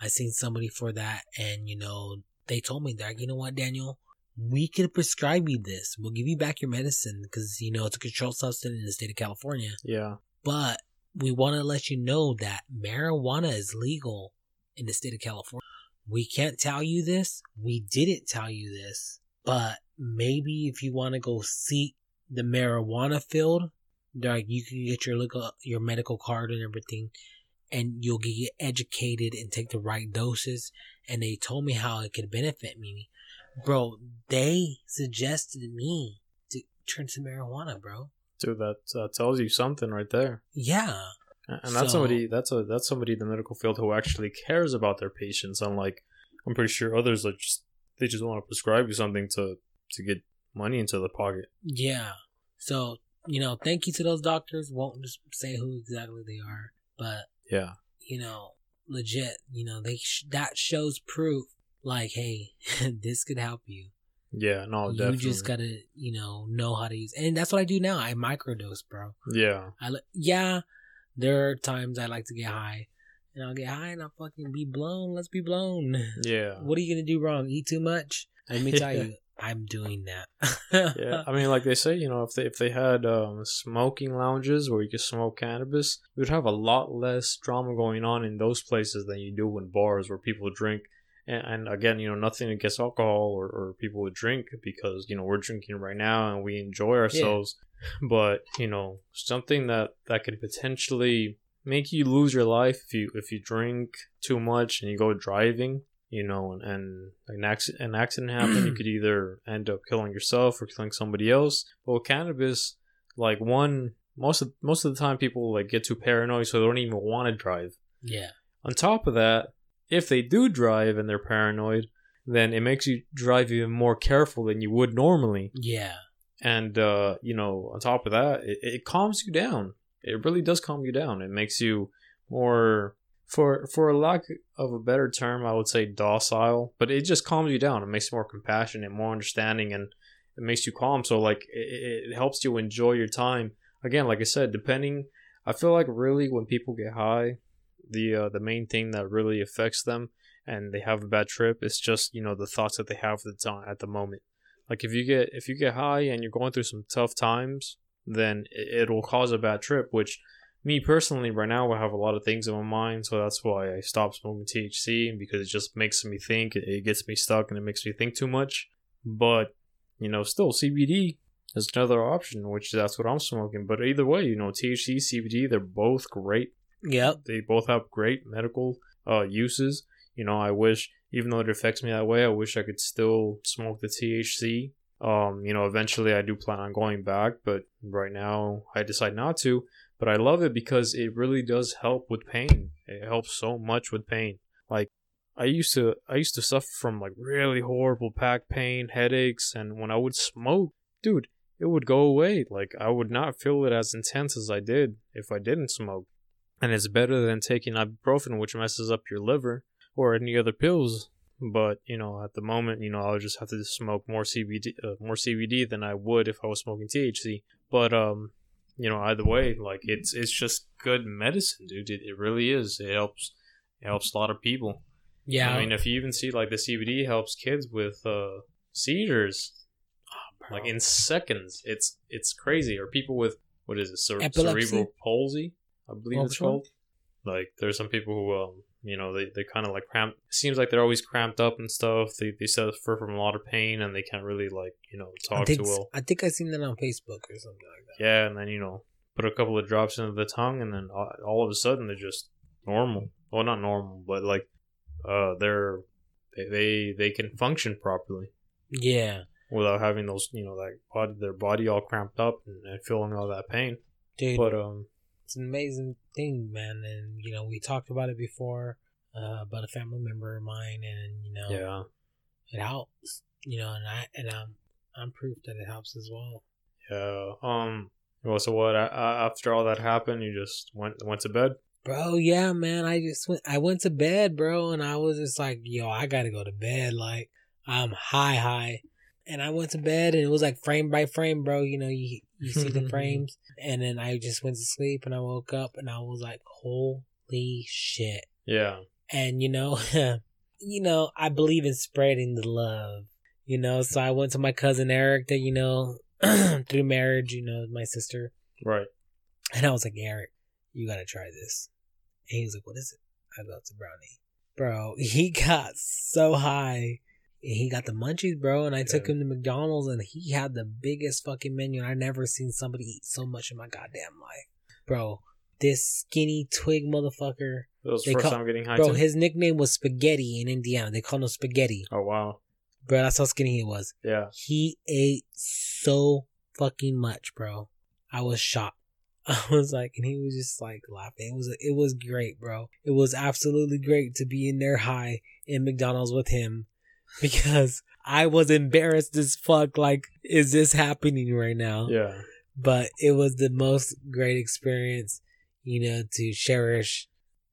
i seen somebody for that and you know they told me that you know what daniel we can prescribe you this. We'll give you back your medicine because you know it's a controlled substance in the state of california. Yeah, but we want to let you know that marijuana is legal in the state of california. We can't tell you this. We didn't tell you this. But maybe if you want to go seek the marijuana field like you can get your legal your medical card and everything and you'll get educated and take the right doses. And they told me how it could benefit me bro they suggested me to turn to marijuana bro dude, that that tells you something right there. yeah And that's So- somebody that's a that's somebody in the medical field who actually cares about their patients. Unlike I'm pretty sure others are just they just want to prescribe you something to to get money into the pocket. Yeah. So, you know, thank you to those doctors. Won't just say who exactly they are, but Yeah. you know, legit, you know, they sh- that shows proof like, hey, this could help you. Yeah, no, you definitely. just got to, you know, know how to use. And that's what I do now. I microdose, bro. yeah. I yeah, there are times I like to get high. And I'll get high and I'll fucking be blown. Let's be blown. Yeah. What are you going to do wrong? Eat too much? Let me tell you, I'm doing that. yeah, I mean, like they say, you know, if they if they had um, smoking lounges where you could smoke cannabis, we'd have a lot less drama going on in those places than you do in bars where people drink. And, and again, you know, nothing against alcohol or, or people who drink because you know we're drinking right now and we enjoy ourselves. But you know, something that that could potentially make you lose your life if you if you drink too much and you go driving you know, and, and an, accident, an accident happened, you could either end up killing yourself or killing somebody else. But with cannabis, like one, most of most of the time, people like get too paranoid, so they don't even want to drive. yeah. On top of that, if they do drive and they're paranoid, then it makes you drive even more careful than you would normally. Yeah. And uh, you know, on top of that, it, it calms you down. It really does calm you down. It makes you more for for a lack of a better term, I would say docile, but it just calms you down. It makes you more compassionate, more understanding, and it makes you calm. So like it, it helps you enjoy your time. Again, like I said, depending, I feel like really when people get high, the uh, the main thing that really affects them and they have a bad trip is just you know the thoughts that they have at the time at the moment. Like if you get if you get high and you're going through some tough times, then it, it'll cause a bad trip, which me personally right now I have a lot of things in my mind, so that's why I stopped smoking THC because it just makes me think, it gets me stuck and it makes me think too much. But you know, still CBD is another option, which that's what I'm smoking. But either way, you know, THC, CBD, they're both great. Yep. They both have great medical uh, uses. You know, I wish, even though it affects me that way, I wish I could still smoke the THC. Um, you know, eventually I do plan on going back, but right now I decide not to. But I love it because it really does help with pain. It helps so much with pain. Like I used to I used to suffer from like really horrible back pain, headaches, and when I would smoke, dude, it would go away. Like I would not feel it as intense as I did if I didn't smoke. And it's better than taking ibuprofen, which messes up your liver, or any other pills. But you know, at the moment, you know, I'll just have to smoke more CBD, uh, more CBD than I would if I was smoking THC. But um, you know, either way, like it's it's just good medicine, dude. It, it really is. It helps. It helps a lot of people. Yeah. I mean, if you even see like the CBD helps kids with uh, seizures, bro. like in seconds. It's it's crazy. Or people with what is it, cer- cerebral palsy? I believe it's called. Like there's some people who um you know they, they kind of like cramped seems like they're always cramped up and stuff. They, they suffer from a lot of pain and they can't really like you know I talk think too well. I think I seen that on Facebook or something like that. yeah and then you know put a couple of drops into the tongue and then all, all of a sudden they're just normal. Well not normal but like uh they're they they, they can function properly. Yeah, without having those you know that body their body all cramped up and, and feeling all that pain. Dude, but um it's an amazing thing, man. And you know, we talked about it before uh, about a family member of mine, and you know, yeah it helps. You know, and I and I'm I'm proof that it helps as well. yeah um well so what a- a- after all that happened you just went went to bed Bro, yeah, man. I just went. I went to bed, bro, and I was just like, "Yo, I gotta go to bed." Like, I'm high, high, and I went to bed, and it was like frame by frame, bro. You know, you you see the frames, and then I just went to sleep, and I woke up, and I was like, "Holy shit!" yeah And you know, you know, I believe in spreading the love. You know, so I went to my cousin Eric, that you know, through marriage, you know, my sister, right and I was like, Eric, you gotta try this. And he was like, What is it? I go, It's a brownie. Bro, he got so high. And he got the munchies, bro. And I took him to McDonald's and he had the biggest fucking menu. And I never seen somebody eat so much in my goddamn life. Bro, this skinny twig motherfucker. That was the first call- time getting high Bro, too? his nickname was Spaghetti in Indiana. They called him Spaghetti. Oh wow. Bro, that's how skinny he was. Yeah. He ate so fucking much, bro. I was shocked. I was like, and he was just like laughing. It was it was great, bro. It was absolutely great to be in there high in McDonald's with him because I was embarrassed as fuck. Like, is this happening right now? Yeah. But it was the most great experience, you know, to cherish.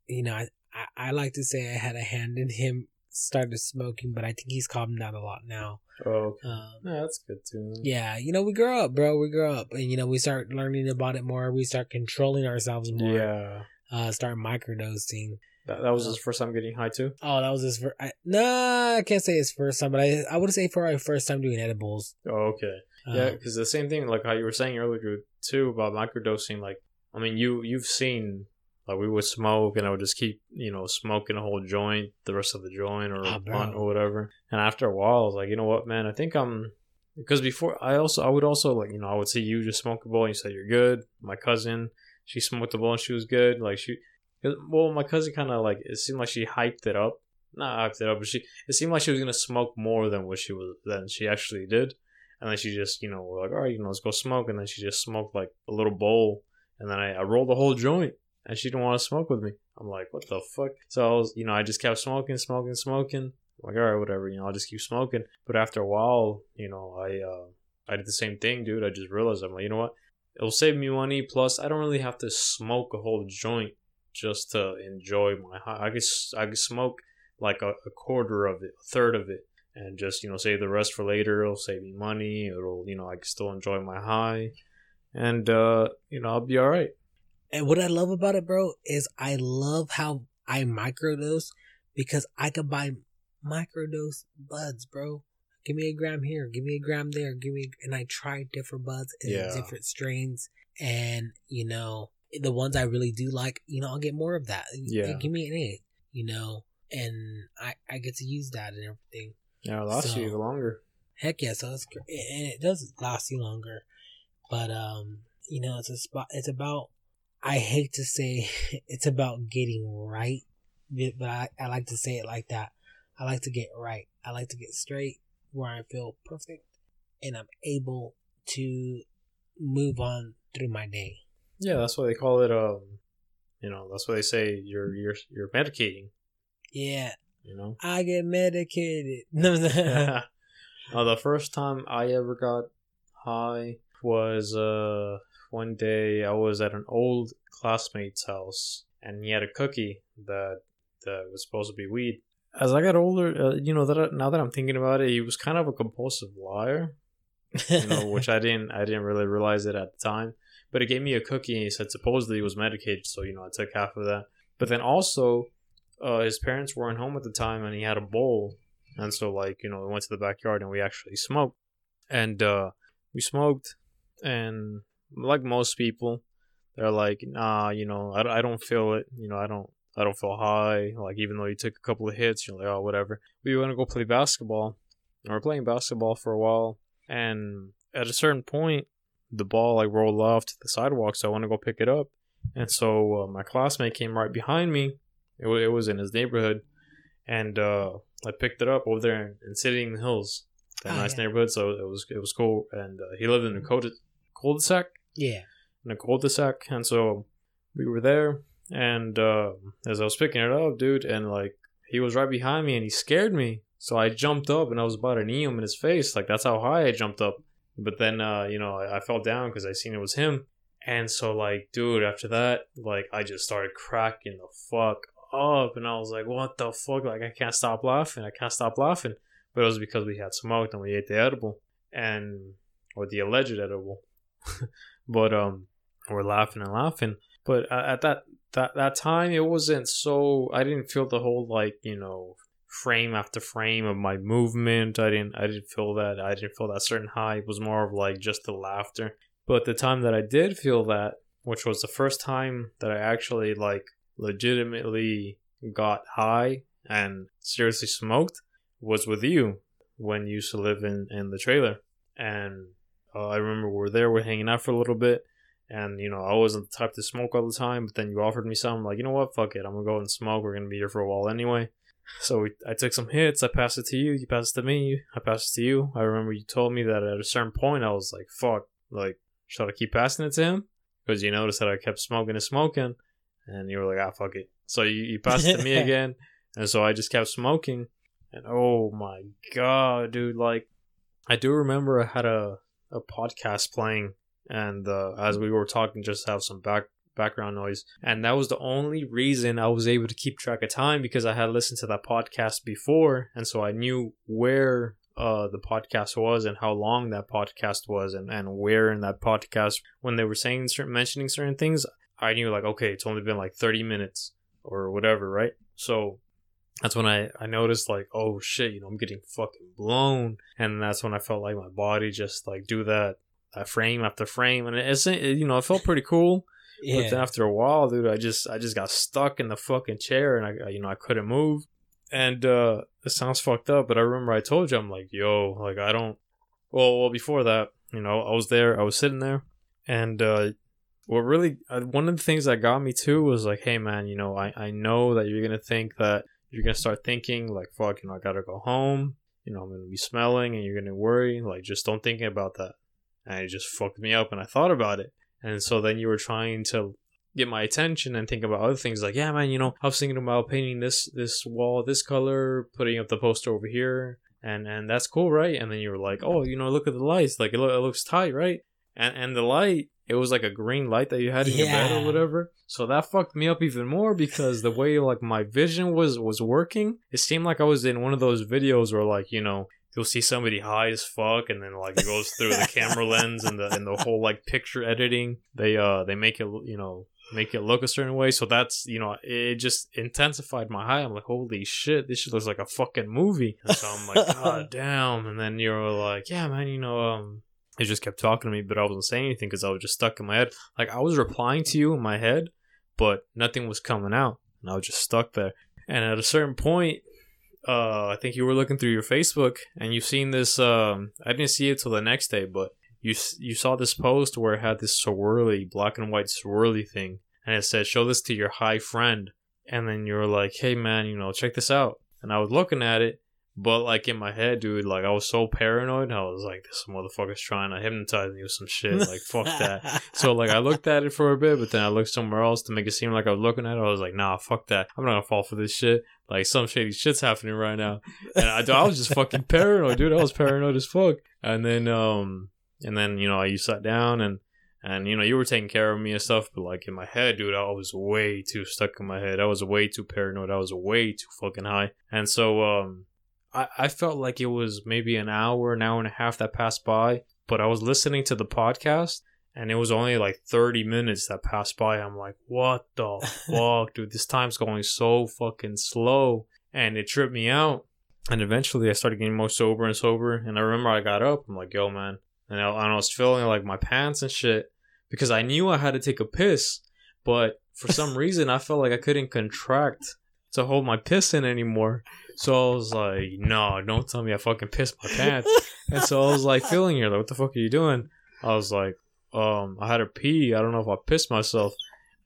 You know, I, I, I like to say I had a hand in him started smoking, but I think he's calmed down a lot now. Oh, okay. Um, Yeah, that's good too. yeah, you know, we grow up, bro. We grow up, and you know, we start learning about it more. We start controlling ourselves more. Yeah. Uh, start microdosing. That, that was his first time getting high too. Oh, that was his first. I, nah, I can't say his first time, but I I would say for our first time doing edibles. Oh, okay. Uh, Yeah, because the same thing, like how you were saying earlier too about microdosing. Like, I mean, you you've seen like we would smoke and I would just keep you know smoking a whole joint, the rest of the joint or a bro. blunt or whatever. And after a while, I was like, you know what, man, I think I'm because before I also I would also like you know I would see you just smoke a bowl and you said you're good. My cousin, she smoked a bowl and she was good. Like she, well, my cousin kind of like it seemed like she hyped it up. Not hyped it up, but she it seemed like she was gonna smoke more than what she was than she actually did. And then she just, you know, we're like, all right, you know, let's go smoke. And then she just smoked like a little bowl. And then I, I rolled the whole joint and she didn't want to smoke with me. I'm like, what the fuck? So I was, you know, I just kept smoking, smoking, smoking. I'm like, all right, whatever, you know, I'll just keep smoking. But after a while, you know, I, uh, I did the same thing, dude. I just realized, I'm like, you know what? It'll save me money. Plus, I don't really have to smoke a whole joint just to enjoy my high. I could, I could smoke like a, a quarter of it, a third of it and just you know save the rest for later it'll save me money it'll you know i can still enjoy my high and uh you know i'll be all right And what I love about it, bro, is I love how I microdose because I could buy microdose buds, bro. Give me a gram here, give me a gram there, give me, and I try different buds and Yeah. different strains, and you know the ones I really do like, you know, I'll get more of that. Yeah. Give me an eight, you know, and I I get to use that and everything. yeah it'll last you So- longer Heck yeah, so it's great, and it does last you longer. But um, you know, it's a spot. It's about. I hate to say it's about getting right, but I, I like to say it like that. I like to get right. I like to get straight where I feel perfect, and I'm able to move on through my day. Yeah that's why they call it um you know that's why they say you're you're you're medicating. Yeah, you know? I get medicated. Uh, the first time i ever got high was uh one day i was at an old classmate's house and he had a cookie that that was supposed to be weed. As i got older uh, you know that I, now that i'm thinking about it he was kind of a compulsive liar you know, which I didn't I didn't really realize it at the time. But it gave me a cookie and he said supposedly he was medicated, so you know I took half of that. But then also, uh, his parents weren't home at the time and he had a bowl, and so like you know we went to the backyard and we actually smoked, and uh, we smoked, and like most people, they're like nah you know I, I don't feel it you know I don't I don't feel high. Like even though you took a couple of hits, you're like, oh whatever. We want to go play basketball. And we're playing basketball for a while, and at a certain point, the ball like rolled off to the sidewalk, so I want to go pick it up. And so uh, my classmate came right behind me. It, w- it was in his neighborhood, and uh, I picked it up over there in, in Sitting Hills, that Oh, nice yeah. neighborhood. So it was it was cool. And uh, he lived in a cul- cul-de-sac, Yeah. in a cul-de-sac, and so we were there. And uh, as I was picking it up, dude, and like he was right behind me, and he scared me. So I jumped up, and I was about to knee him in his face. Like that's how high I jumped up. But then, uh, you know, I, I fell down because I seen it was him. And so, like, dude, after that, like, I just started cracking the fuck up, and I was like, "What the fuck?" Like, I can't stop laughing. I can't stop laughing. But it was because we had smoked and we ate the edible, and or the alleged edible. but um, we're laughing and laughing. But at that that that time, it wasn't so. I didn't feel the whole like you know frame after frame of my movement. I didn't I didn't feel that. I didn't feel that certain high. It was more of like just the laughter. But the time that I did feel that, which was the first time that I actually like legitimately got high and seriously smoked, was with you when you used to live in in the trailer. And uh, I remember we were there, we're hanging out for a little bit. And you know, I wasn't the type to smoke all the time, but then you offered me some. Like, you know what? Fuck it, I'm gonna go and smoke. We're gonna be here for a while anyway. So we, I took some hits. I passed it to you. You passed it to me. I passed it to you. I remember you told me that at a certain point, I was like, "Fuck! Like, should I keep passing it to him?" Because you noticed that I kept smoking and smoking, and you were like, "Ah, fuck it." So you, you passed it to me again, and so I just kept smoking. And oh my god, dude! Like, I do remember I had a a podcast playing, and uh, as we were talking, just to have some back background noise. And that was the only reason I was able to keep track of time because I had listened to that podcast before. And so I knew where uh, the podcast was and how long that podcast was and, and where in that podcast when they were saying certain mentioning certain things, I knew like, okay, it's only been like 30 minutes or whatever, right? So that's when I, I noticed like, oh shit, you know, I'm getting fucking blown. And that's when I felt like my body just like do that, frame after frame. And it's, it, you know, it felt pretty cool. But then after a while, dude, I just I just got stuck in the fucking chair and I you know I couldn't move. And uh it sounds fucked up, but I remember I told you I'm like, yo, like I don't well well before that, you know, I was there, I was sitting there and uh what really uh, one of the things that got me too was like, hey man, you know, I I know that you're going to think that you're going to start thinking like fuck, you know, I got to go home, you know, I'm going to be smelling and you're going to worry, like just don't think about that. And it just fucked me up and I thought about it. And so then you were trying to get my attention and think about other things like, yeah, man, you know, I was thinking about painting this this wall this color, putting up the poster over here, and and that's cool, right? And then you were like, oh, you know, look at the lights, like it, lo- it looks tight, right? And and the light, it was like a green light that you had in your bed Yeah. or whatever. So that fucked me up even more because the way like my vision was was working, it seemed like I was in one of those videos where like you know you'll see somebody high as fuck and then like it goes through the camera lens and the and the whole like picture editing. They uh they make it you know make it look a certain way. So that's you know it just intensified my high. I'm like holy shit this shit looks like a fucking movie. And so i'm like god damn. And then you're like yeah man you know um it just kept talking to me but i wasn't saying anything because i was just stuck in my head. Like i was replying to you in my head but nothing was coming out and i was just stuck there. And at a certain point uh I think you were looking through your Facebook and you've seen this um I didn't see it till the next day but you you saw this post where it had this swirly black and white swirly thing and it said show this to your high friend and then you were like hey man you know check this out and I was looking at it but like in my head dude like I was so paranoid I was like this motherfucker's trying to hypnotize me with some shit like fuck that so like I looked at it for a bit, but then I looked somewhere else to make it seem like I was looking at it. I was like, nah, fuck that. I'm not gonna fall for this shit. Like some shady shit's happening right now, and I, I was just fucking paranoid, dude. I was paranoid as fuck. And then um, and then you know you sat down and and you know you were taking care of me and stuff, but like in my head, dude, I was way too stuck in my head. I was way too paranoid. I was way too fucking high, and so um. I, I felt like it was maybe an hour, an hour and a half that passed by, but I was listening to the podcast and it was only like 30 minutes that passed by. I'm like, what the fuck, dude? This time's going so fucking slow. And it tripped me out. And eventually I started getting more sober and sober. And I remember I got up. I'm like, yo, man. And I, and I was feeling like my pants and shit because I knew I had to take a piss. but for some reason I felt like I couldn't contract to hold my piss in anymore. So I was like, no, don't tell me I fucking pissed my pants. and so I was like feeling here, like, what the fuck are you doing? I was like, um, I had to pee. I don't know if I pissed myself.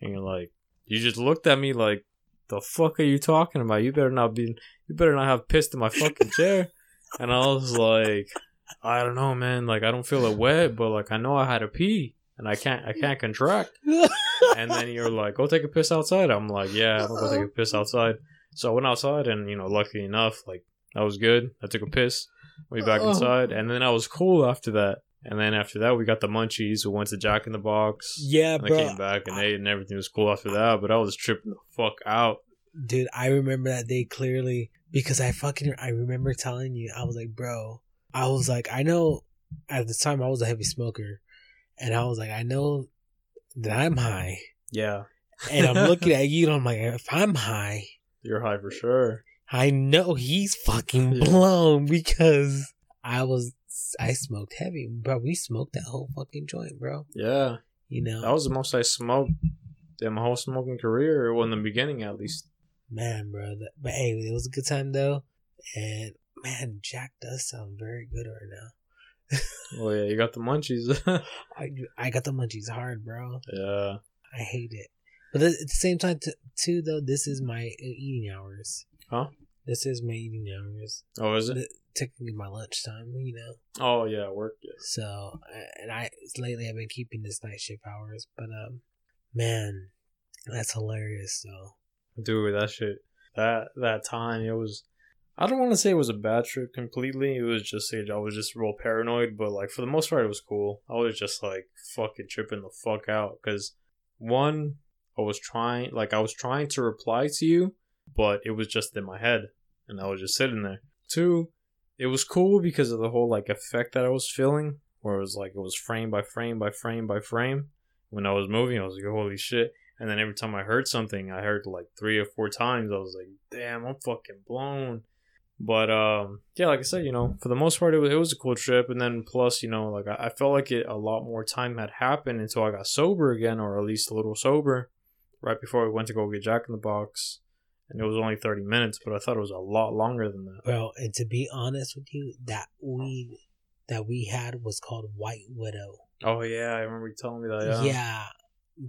And you're like, you just looked at me like, the fuck are you talking about? You better not be, you better not have pissed in my fucking chair. And I was like, I don't know, man. Like, I don't feel it wet, but like, I know I had to pee and I can't, I can't contract. and then you're like, go take a piss outside. I'm like, yeah, I'm gonna go take a piss outside. So I went outside, and you know, luckily enough, like that was good. I took a piss, went back Oh. inside, and then I was cool after that. And then after that, we got the munchies. We went to Jack in the Box. Yeah, and I bro. came back and ate, and everything was cool after that. But I was tripping the fuck out. Dude, I remember that day clearly because I fucking I remember telling you I was like, bro, I was like, I know at the time I was a heavy smoker, and I was like, I know that I'm high, Yeah, and I'm looking at you, and I'm like, if I'm high, you're high for sure. I know he's fucking blown because I was I smoked heavy, bro. We smoked that whole fucking joint, bro. Yeah, You know, that was the most I smoked in my whole smoking career, or in the beginning at least. man, bro. That, but hey, it was a good time though, and man, Jack does sound very good right now. Well, yeah, you got the munchies. I I got the munchies hard, bro. yeah. I hate it, but at the same time, t- too though, this is my eating hours. Huh? This is my eating hours. Oh, is it? Technically, my lunchtime. You know. Oh, yeah, work. Yeah. So, and I lately I've been keeping this night shift hours, but um, man, that's hilarious though. Dude, that shit. That that time it was. I don't want to say it was a bad trip completely. It was just I was just real paranoid, but like for the most part, it was cool. I was just like fucking tripping the fuck out because one, I was trying like I was trying to reply to you, but it was just in my head, and I was just sitting there. Two, it was cool because of the whole like effect that I was feeling, where it was like it was frame by frame by frame by frame. When I was moving, I was like, holy shit. And then every time I heard something, I heard like three or four times. I was like, damn, I'm fucking blown. But um, yeah, like I said, you know, for the most part, it was, it was a cool trip. And then plus, you know, like I, I felt like it a lot more time had happened until I got sober again, or at least a little sober, right before we went to go get Jack in the Box. And it was only 30 minutes, but I thought it was a lot longer than that. Bro, and to be honest with you, that weed that we had was called White Widow. Oh, yeah, I remember you telling me that. Yeah. Yeah.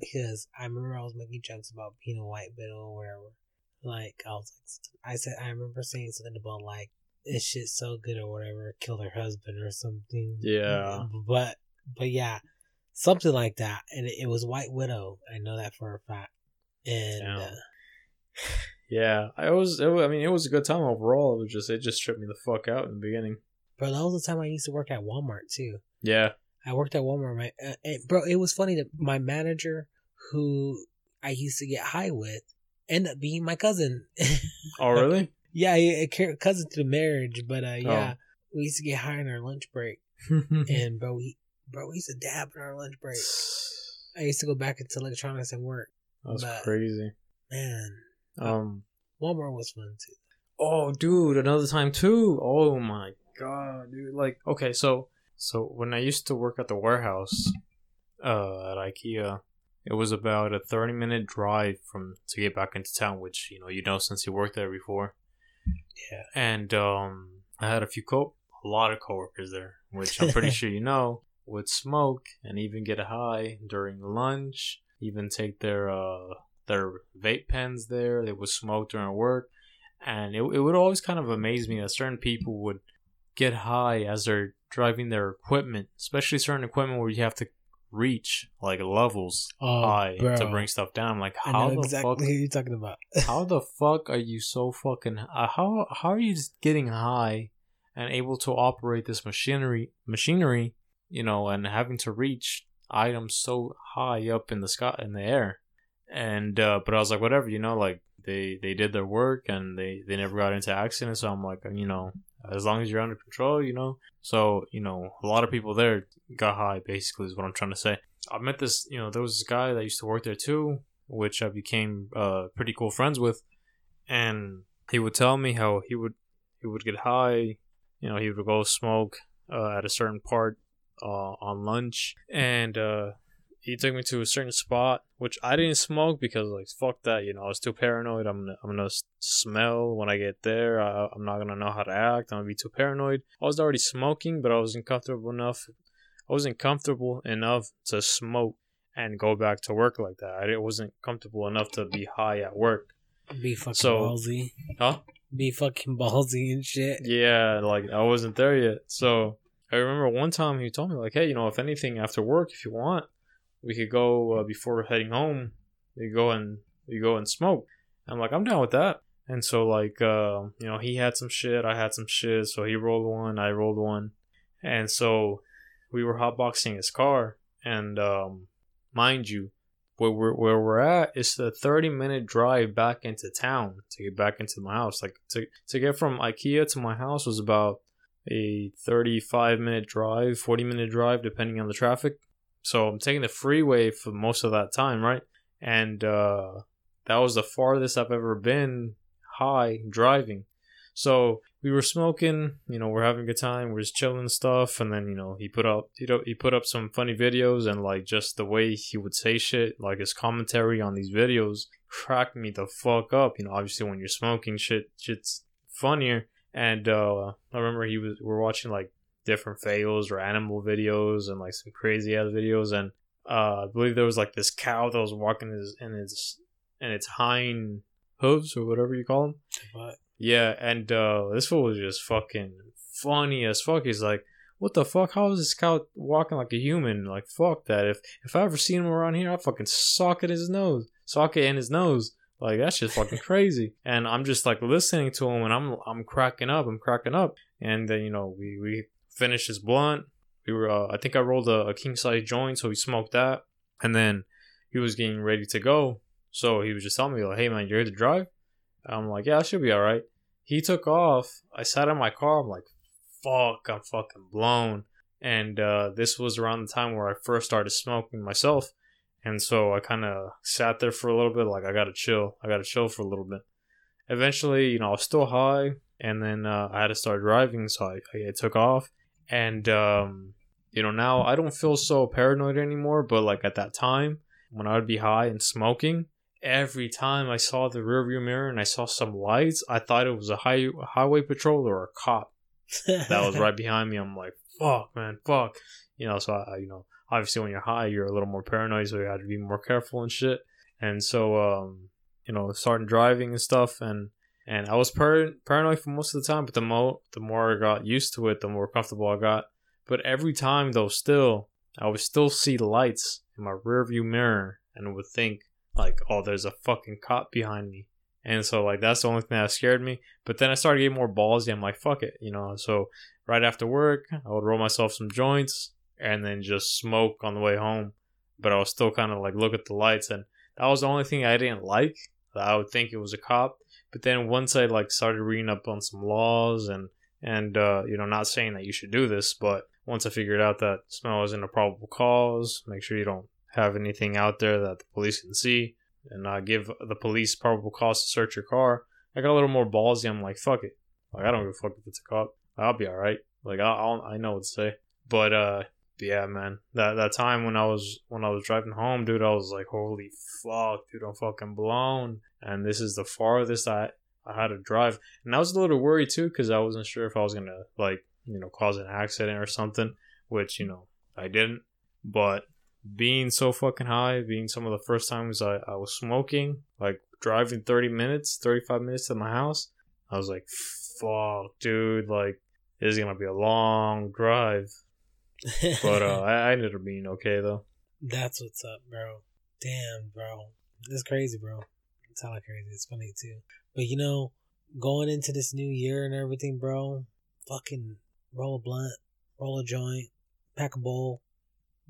because I remember I was making jokes about being a white widow or whatever. Like I was like, I said I remember saying something about like this shit's so good or whatever, killed her husband or something. Yeah. but but yeah, something like that, and it, it was White Widow. I know that for a fact. And uh, Yeah, I was. It, I mean, it was a good time overall. It was just, it just tripped me the fuck out in the beginning. bro, that was the time I used to work at Walmart too. Yeah. I worked at Walmart. My, uh, and bro, it was funny that my manager, who I used to get high with, ended up being my cousin. Oh, really? yeah, a cousin through the marriage, but uh, yeah, we used to get high on our lunch break, and bro, we bro, we used to dab on our lunch break. I used to go back into electronics and work. That's But- crazy. Man, Um. Walmart was fun too. Oh, dude, another time too. Oh my god, dude. Like, okay, so so when I used to work at the warehouse, uh, at IKEA, it was about a thirty minute drive from to get back into town, which you know you know since you worked there before. Yeah. And um, I had a few co a lot of coworkers there, which I'm pretty sure you know would smoke and even get high during lunch. Even take their uh their vape pens there. They would smoke during work, and it it would always kind of amaze me that certain people would get high as they're driving their equipment, especially certain equipment where you have to reach like levels Oh, high bro. to bring stuff down. I'm like, how the exactly fuck you're talking about. how the fuck are you so fucking uh, how how are you just getting high and able to operate this machinery machinery you know and having to reach items so high up in the sky in the air and uh but i was like whatever you know like they they did their work and they they never got into accidents. So i'm like you know as long as you're under control you know. So you know a lot of people there got high basically is what i'm trying to say. I met this you know there was this guy that used to work there too which I became uh, pretty cool friends with, and he would tell me how he would he would get high, you know, he would go smoke uh, at a certain part uh, on lunch, and uh, he took me to a certain spot, which I didn't smoke because like fuck that, you know, I was too paranoid. I'm gonna, I'm gonna smell when I get there. I, I'm not gonna know how to act. I'm gonna be too paranoid. I was already smoking, but I wasn't comfortable enough. I wasn't comfortable enough to smoke and go back to work like that. I wasn't comfortable enough to be high at work. Be fucking so, ballsy. Huh? Be fucking ballsy and shit. Yeah, like I wasn't there yet. So I remember one time he told me like, hey, you know, if anything after work, if you want, we could go uh, before heading home. We go and we go and smoke. I'm like, I'm down with that. And so like, uh, you know, he had some shit, I had some shit. So he rolled one, I rolled one, and so we were hotboxing his car. And um, mind you, where we're where we're at is the 30 minute drive back into town to get back into my house. Like to to get from IKEA to my house was about a 35 minute drive, 40 minute drive depending on the traffic. So I'm taking the freeway for most of that time, right? And uh, that was the farthest I've ever been high driving. So we were smoking, you know, we're having a good time, we're just chilling stuff, and then you know he put up, you know, he put up some funny videos and like just the way he would say shit, like his commentary on these videos, cracked me the fuck up. You know, obviously when you're smoking, shit, shit's funnier. And uh, I remember he was, we're watching like different fails or animal videos and like some crazy ass videos and uh, I believe there was like this cow that was walking in its in its in its hind hooves or whatever you call them. What? Yeah, and uh, this fool was just fucking funny as fuck. He's like, "What the fuck? How is this cow walking like a human? Like, fuck that. If if I ever seen him around here, I'd fucking sock it in his nose, sock it in his nose. Like that's just fucking crazy." And I'm just like listening to him, and I'm I'm cracking up. I'm cracking up, and then you know we we finished his blunt. We were, uh, I think I rolled a, a king size joint, so he smoked that, and then he was getting ready to go. So he was just telling me like, "Hey man, you ready to drive?" I'm like, "Yeah, I should be all right." He took off. I sat in my car. I'm like, "Fuck, I'm fucking blown." And uh, this was around the time where I first started smoking myself, and so I kind of sat there for a little bit. Like, I gotta chill. I gotta chill for a little bit. Eventually, you know, I was still high, and then uh, I had to start driving, so I, I took off and um, you know now I don't feel so paranoid anymore. But like at that time when I would be high and smoking, every time I saw the rearview mirror and I saw some lights, I thought it was a high, highway patrol or a cop that was right behind me. I'm like, fuck, man, fuck. You know, so I, you know, obviously when you're high, you're a little more paranoid, so you have to be more careful and shit. And so, um, you know, starting driving and stuff, and and I was par- paranoid for most of the time, but the more the more I got used to it, the more comfortable I got. But every time though, still I would still see lights in my rearview mirror and would think like, "Oh, there's a fucking cop behind me." And so like that's the only thing that scared me. But then I started getting more ballsy. I'm like, "Fuck it," you know. So right after work, I would roll myself some joints and then just smoke on the way home. But I was still kind of like look at the lights, and that was the only thing I didn't like. I would think it was a cop but then once I like started reading up on some laws and and uh, you know, not saying that you should do this, but once I figured out that smell isn't a probable cause, make sure you don't have anything out there that the police can see, and uh, give the police probable cause to search your car. I got a little more ballsy. I'm like, fuck it. Like I don't give a fuck if it's a cop. I'll be all right. Like I'll, I'll I know what to say. But uh, yeah, man, that that time when I was when I was driving home, dude, I was like, holy fuck, dude, I'm fucking blown. And this is the farthest I I had to drive, and I was a little worried too because I wasn't sure if I was gonna like you know cause an accident or something, which you know I didn't. But being so fucking high, being some of the first times I, I was smoking, like driving 30 minutes, 35 minutes to my house, I was like, fuck, dude, like, this is gonna be a long drive but uh, I, I ended up being okay though. That's what's up, bro. Damn, bro. It's crazy, bro. It's hella crazy. It's funny too. But you know, going into this new year and everything, bro, fucking roll a blunt, roll a joint, pack a bowl,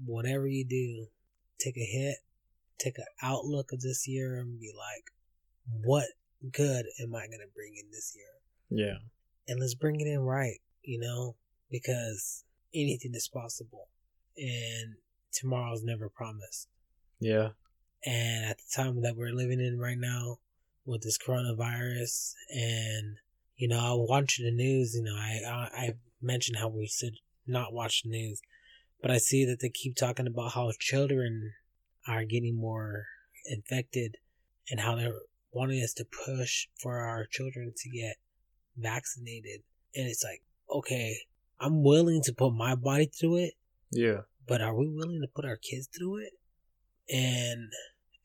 whatever you do, take a hit, take an outlook of this year and be like, what good am I gonna bring in this year? Yeah. And let's bring it in right, you know, because anything is possible and tomorrow's never promised. Yeah. And at the time that we're living in right now with this coronavirus and you know, I watch the news, you know, I, I, I mentioned how we should not watch the news, but I see that they keep talking about how children are getting more infected and how they're wanting us to push for our children to get vaccinated. And it's like, okay, I'm willing to put my body through it. Yeah. But are we willing to put our kids through it? And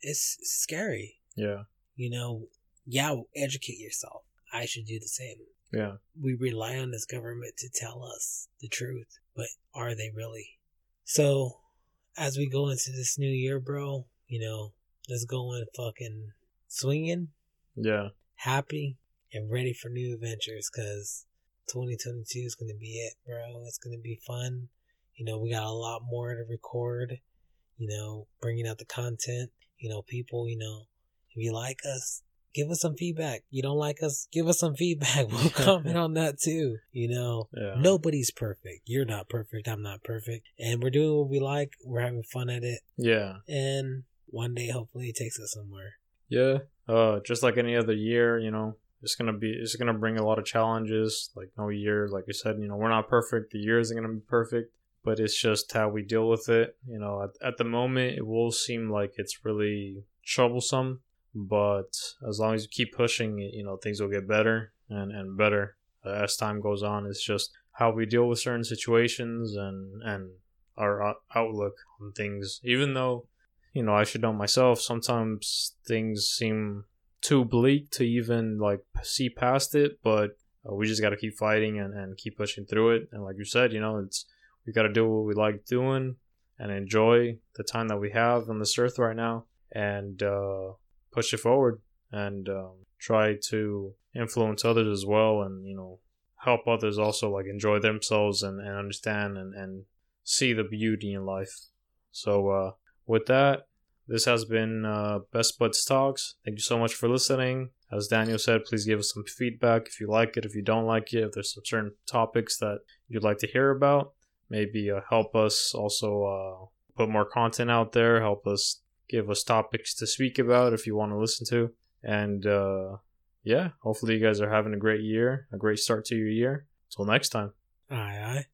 it's scary. Yeah. You know, yeah, educate yourself. I should do the same. Yeah. We rely on this government to tell us the truth, but are they really? So, as we go into this new year, bro, you know, let's go in fucking swinging. Yeah. Happy and ready for new adventures because 2022 is going to be it, bro. It's going to be fun. You know, we got a lot more to record, you know, bringing out the content. You know, people, you know, if you like us, give us some feedback. You don't like us, give us some feedback. We'll comment on that too. You know, Yeah. nobody's perfect. You're not perfect. I'm not perfect. And we're doing what we like. We're having fun at it. Yeah. And one day, hopefully, it takes us somewhere. Yeah. Uh, just like any other year, you know, it's gonna be it's gonna bring a lot of challenges. Like no year, like you said, you know, we're not perfect. The year isn't gonna be perfect, but it's just how we deal with it. You know, at, at the moment, it will seem like it's really troublesome, but as long as you keep pushing, you know, things will get better and and better uh, as time goes on. It's just how we deal with certain situations and and our outlook on things. Even though you know, I should know myself. Sometimes things seem too bleak to even like see past it, but uh, we just got to keep fighting and, and keep pushing through it. And like you said, you know, it's we got to do what we like doing and enjoy the time that we have on this earth right now and uh, push it forward and um, try to influence others as well and you know help others also like enjoy themselves and, and understand and, and see the beauty in life so uh with that, this has been uh, Best Buds Talks. Thank you so much for listening. As Daniel said, please give us some feedback if you like it, if you don't like it, if there's some certain topics that you'd like to hear about. Maybe uh, help us also uh, put more content out there, help us give us topics to speak about if you want to listen to. And uh, yeah, hopefully you guys are having a great year, a great start to your year. Till next time. All right.